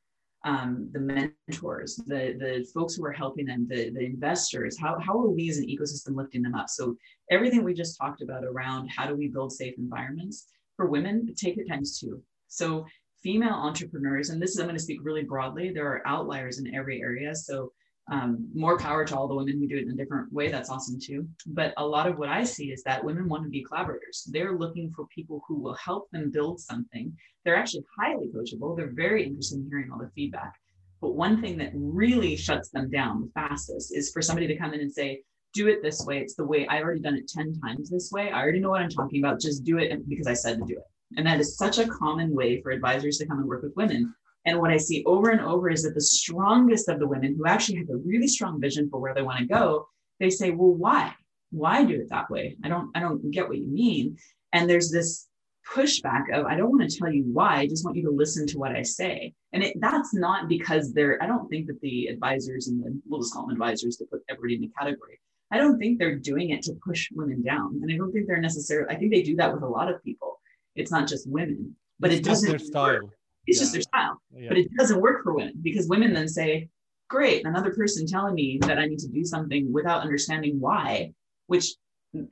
um, the mentors, the, the folks who are helping them, the, the investors, how, how are we as an ecosystem lifting them up? So everything we just talked about around how do we build safe environments for women, take it times two. So female entrepreneurs, and this is, I'm going to speak really broadly, there are outliers in every area. So um, more power to all the women who do it in a different way. That's awesome too. But a lot of what I see is that women want to be collaborators. They're looking for people who will help them build something. They're actually highly coachable. They're very interested in hearing all the feedback. But one thing that really shuts them down the fastest is for somebody to come in and say, do it this way. It's the way I've already done it 10 times this way. I already know what I'm talking about. Just do it because I said to do it. And that is such a common way for advisors to come and work with women. And what I see over and over is that the strongest of the women who actually have a really strong vision for where they want to go, they say, well, why? Why do it that way? I don't, I don't get what you mean. And there's this pushback of, I don't want to tell you why, I just want you to listen to what I say. And it, that's not because they're, I don't think that the advisors and the, we'll just call them advisors to put everybody in the category. I don't think they're doing it to push women down. And I don't think they're necessarily, I think they do that with a lot of people. It's not just women, but it's it doesn't. Their style. Work. It's yeah. just their style. Yeah. But it doesn't work for women because women then say, great, another person telling me that I need to do something without understanding why, which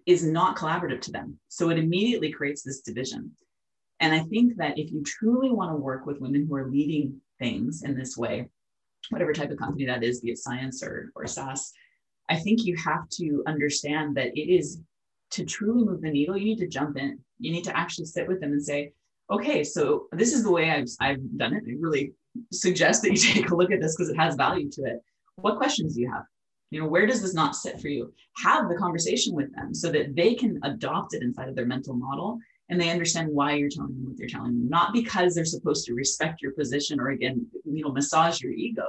is not collaborative to them. So it immediately creates this division. And I think that if you truly want to work with women who are leading things in this way, whatever type of company that is, be it science or, or SaaS, I think you have to understand that it is to truly move the needle, you need to jump in. You need to actually sit with them and say, okay, so this is the way I've, I've done it. I really suggest that you take a look at this because it has value to it. What questions do you have? You know, where does this not sit for you? Have the conversation with them so that they can adopt it inside of their mental model and they understand why you're telling them what they're telling them, not because they're supposed to respect your position or again, you know, massage your ego,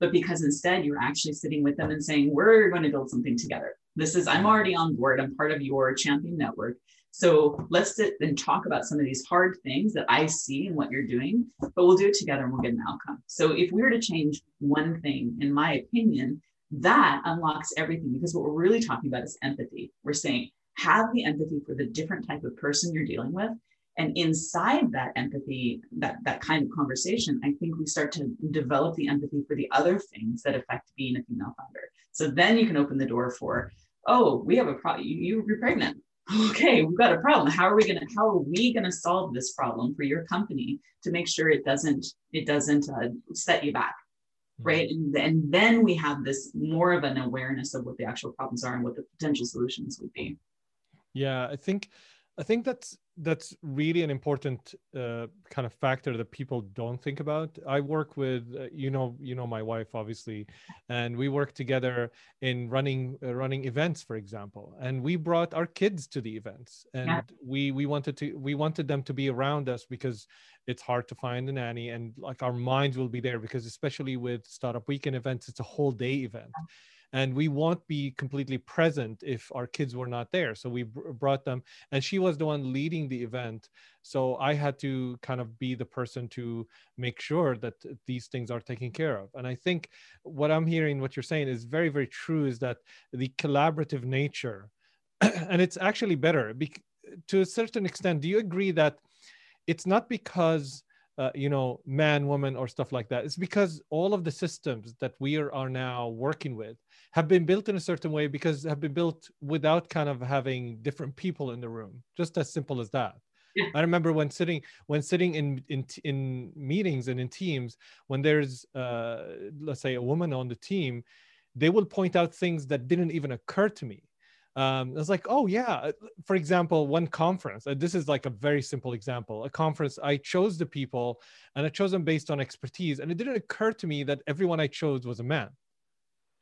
but because instead you're actually sitting with them and saying, we're going to build something together. This is, I'm already on board. I'm part of your champion network. So let's sit and talk about some of these hard things that I see in what you're doing, but we'll do it together and we'll get an outcome. So if we were to change one thing, in my opinion, that unlocks everything because what we're really talking about is empathy. We're saying, have the empathy for the different type of person you're dealing with and inside that empathy that that kind of conversation i think we start to develop the empathy for the other things that affect being a female founder so then you can open the door for oh we have a problem you, you're pregnant okay we've got a problem. How are we going to how are we going to solve this problem for your company to make sure it doesn't it doesn't uh, set you back mm-hmm. right? And, and then we have this more of an awareness of what the actual problems are and what the potential solutions would be. Yeah i think i think that's that's really an important uh, kind of factor that people don't think about. I work with uh, you know you know my wife obviously and we work together in running uh, running events for example and we brought our kids to the events and yeah. we we wanted to we wanted them to be around us because it's hard to find a nanny and like our minds will be there because especially with startup weekend events it's a whole day event and we won't be completely present if our kids were not there. So we br- brought them and she was the one leading the event. So i had to kind of be the person to make sure that these things are taken care of. And i think what i'm hearing what you're saying is very very true is that the collaborative nature and it's actually better be- to a certain extent. Do you agree that it's not because uh, you know man woman or stuff like that? It's because all of the systems that we are, are now working with have been built in a certain way because have been built without kind of having different people in the room just as simple as that yeah. i remember when sitting when sitting in in in meetings and in teams when there's uh let's say a woman on the team they will point out things that didn't even occur to me um, I was like, oh yeah. For example, one conference. Uh, this is like a very simple example. A conference. I chose the people, and I chose them based on expertise. And it didn't occur to me that everyone I chose was a man.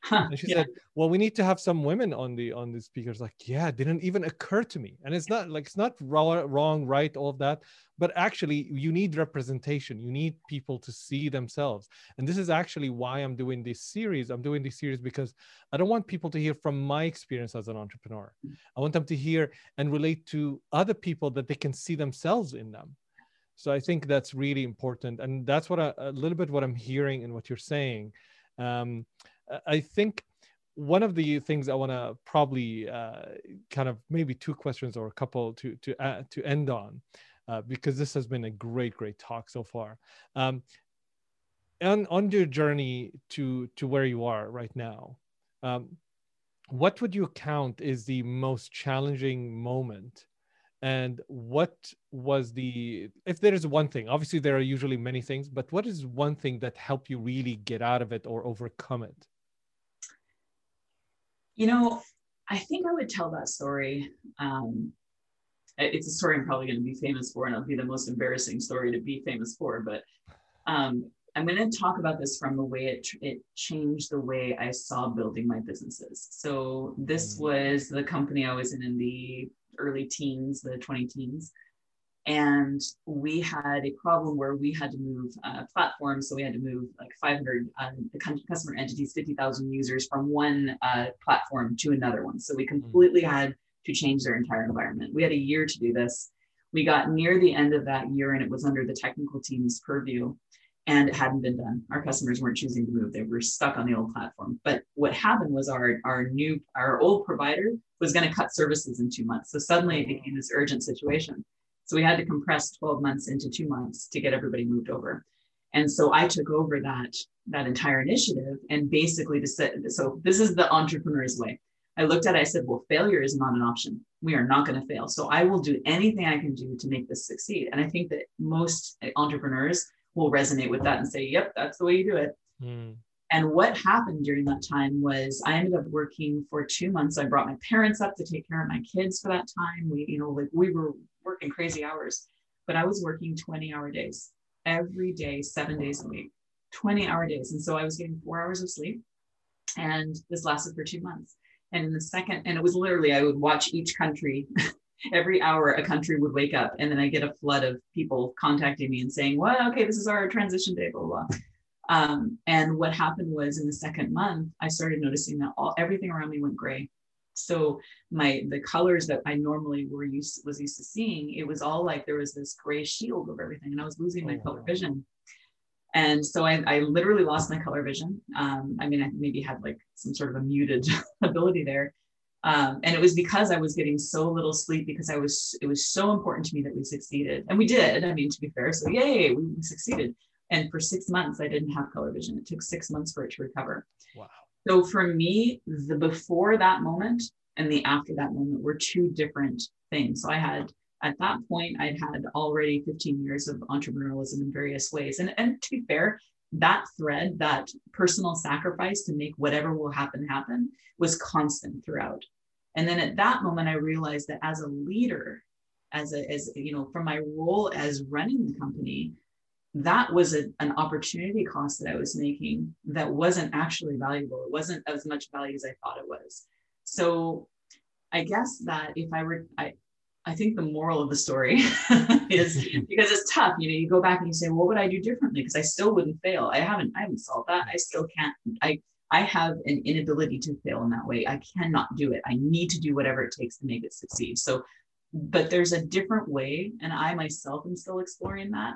Huh, and she yeah. said, "Well, we need to have some women on the on the speakers." Like, yeah, didn't even occur to me. And it's not like it's not wrong, wrong, right, all of that, but actually, you need representation. You need people to see themselves. And this is actually why I'm doing this series. I'm doing this series because I don't want people to hear from my experience as an entrepreneur. I want them to hear and relate to other people that they can see themselves in them. So I think that's really important, and that's what I, a little bit what I'm hearing and what you're saying. Um, I think one of the things I want to probably uh, kind of maybe two questions or a couple to to uh, to end on, uh, because this has been a great great talk so far. Um, on on your journey to to where you are right now, um, what would you count is the most challenging moment? And what was the if there is one thing? Obviously, there are usually many things, but what is one thing that helped you really get out of it or overcome it? You know, I think I would tell that story. Um, it's a story I'm probably going to be famous for, and it'll be the most embarrassing story to be famous for. But um, I'm going to talk about this from the way it, it changed the way I saw building my businesses. So, this mm. was the company I was in in the early teens, the 20 teens. And we had a problem where we had to move uh, platforms. So we had to move like 500 um, customer entities, 50,000 users from one uh, platform to another one. So we mm. completely had to change their entire environment. We had a year to do this. We got near the end of that year and it was under the technical team's purview and it hadn't been done. Our customers weren't choosing to move; they were stuck on the old platform. But what happened was our our new our old provider was going to cut services in two months. So suddenly it became this urgent situation. So we had to compress 12 months into two months to get everybody moved over. And so I took over that that entire initiative and basically to say, so this is the entrepreneur's way. I looked at it, I said, well, failure is not an option. We are not going to fail. So I will do anything I can do to make this succeed. And I think that most entrepreneurs will resonate with that and say, yep, that's the way you do it. Mm. And what happened during that time was I ended up working for two months. I brought my parents up to take care of my kids for that time. We, you know, like we were working crazy hours, but I was working 20 hour days every day, seven days a week, 20 hour days. And so I was getting four hours of sleep. And this lasted for two months. And in the second, and it was literally, I would watch each country every hour a country would wake up and then I get a flood of people contacting me and saying, well, okay, this is our transition day, blah, blah. Um, and what happened was in the second month, I started noticing that all everything around me went gray. So my the colors that I normally were used was used to seeing, it was all like there was this gray shield over everything, and I was losing my oh, color vision. And so I, I literally lost my color vision. Um, I mean, I maybe had like some sort of a muted ability there. Um, and it was because I was getting so little sleep because I was, it was so important to me that we succeeded. And we did, I mean, to be fair. So yay, we succeeded. And for six months, I didn't have color vision. It took six months for it to recover. Wow. So for me, the before that moment and the after that moment were two different things. So I had, at that point, I'd had already 15 years of entrepreneurialism in various ways. And, and to be fair, that thread, that personal sacrifice to make whatever will happen happen was constant throughout. And then at that moment, I realized that as a leader, as a, as you know, from my role as running the company, that was a, an opportunity cost that I was making that wasn't actually valuable. It wasn't as much value as I thought it was. So I guess that if I were, I, I think the moral of the story is because it's tough. You know, you go back and you say, well, what would I do differently? Because I still wouldn't fail. I haven't, I haven't solved that. I still can't. I I have an inability to fail in that way. I cannot do it. I need to do whatever it takes to make it succeed. So, but there's a different way, and I myself am still exploring that.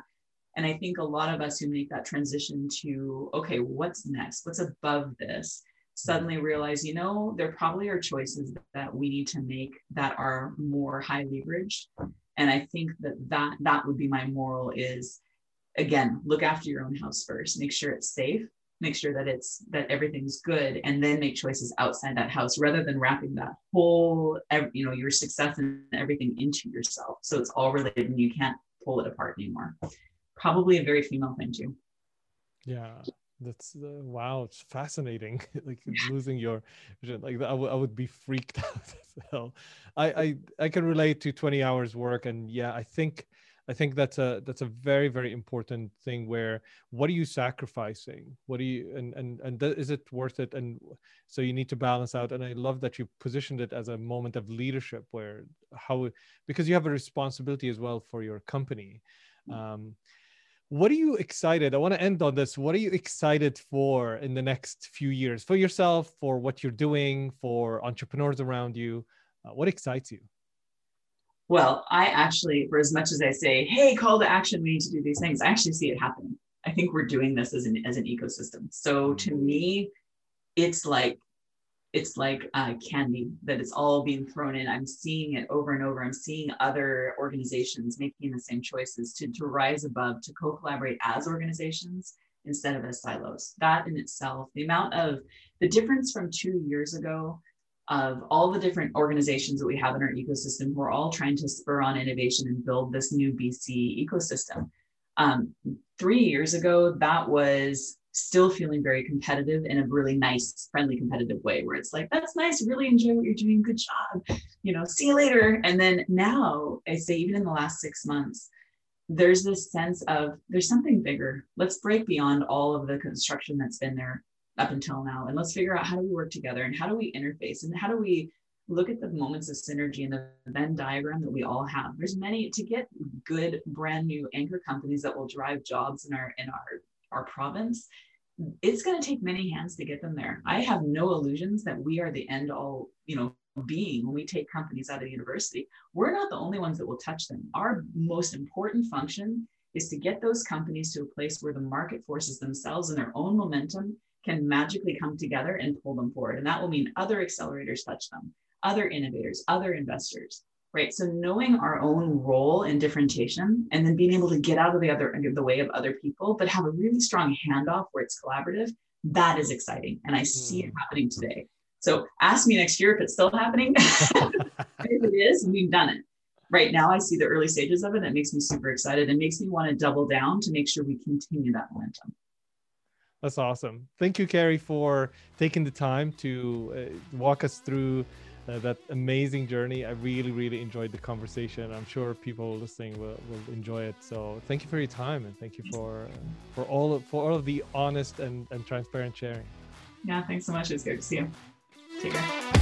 And I think a lot of us who make that transition to, okay, what's next? What's above this? Suddenly realize, you know, there probably are choices that we need to make that are more high leverage. And I think that that, that would be my moral is, again, look after your own house first, make sure it's safe make sure that it's that everything's good and then make choices outside that house rather than wrapping that whole you know your success and everything into yourself so it's all related and you can't pull it apart anymore probably a very female thing too yeah that's uh, wow it's fascinating like losing your vision like I would be freaked out as hell I, I i can relate to 20 hours work and yeah i think I think that's a that's a very very important thing. Where what are you sacrificing? What are you and and and th- is it worth it? And so you need to balance out. And I love that you positioned it as a moment of leadership, where how because you have a responsibility as well for your company. Mm. Um, what are you excited? I want to end on this. What are you excited for in the next few years for yourself, for what you're doing, for entrepreneurs around you? Uh, what excites you? Well, I actually, for as much as I say, hey, call to action, we need to do these things, I actually see it happening. I think we're doing this as an as an ecosystem. So to me, it's like it's like uh, candy that it's all being thrown in. I'm seeing it over and over. I'm seeing other organizations making the same choices to, to rise above, to co-collaborate as organizations instead of as silos. That in itself, the amount of the difference from two years ago of all the different organizations that we have in our ecosystem who are all trying to spur on innovation and build this new BC ecosystem. Um, three years ago, that was still feeling very competitive in a really nice, friendly, competitive way where it's like, that's nice, really enjoy what you're doing, good job, you know, see you later. And then now, I say, even in the last six months, there's this sense of there's something bigger. Let's break beyond all of the construction that's been there up until now and let's figure out how do we work together and how do we interface and how do we look at the moments of synergy in the Venn diagram that we all have. There's many to get good brand new anchor companies that will drive jobs in our in our our province. It's going to take many hands to get them there. I have no illusions that we are the end all, you know, being when we take companies out of the university. We're not the only ones that will touch them. Our most important function is to get those companies to a place where the market forces themselves and their own momentum can magically come together and pull them forward. And that will mean other accelerators touch them other innovators, other investors, right? So knowing our own role in differentiation and then being able to get out of the other the way of other people, but have a really strong handoff where it's collaborative, that is exciting. And I see mm. it happening today. So ask me next year if it's still happening. if it is, we've done it. Right now, I see the early stages of it. That makes me super excited and makes me want to double down to make sure we continue that momentum. That's awesome. Thank you, Kari, for taking the time to uh, walk us through uh, that amazing journey. I really, really enjoyed the conversation. I'm sure people listening will, will enjoy it. So thank you for your time and thank you for uh, for all of, for all of the honest and, and transparent sharing. Yeah, thanks so much. It's good to see you. Take care.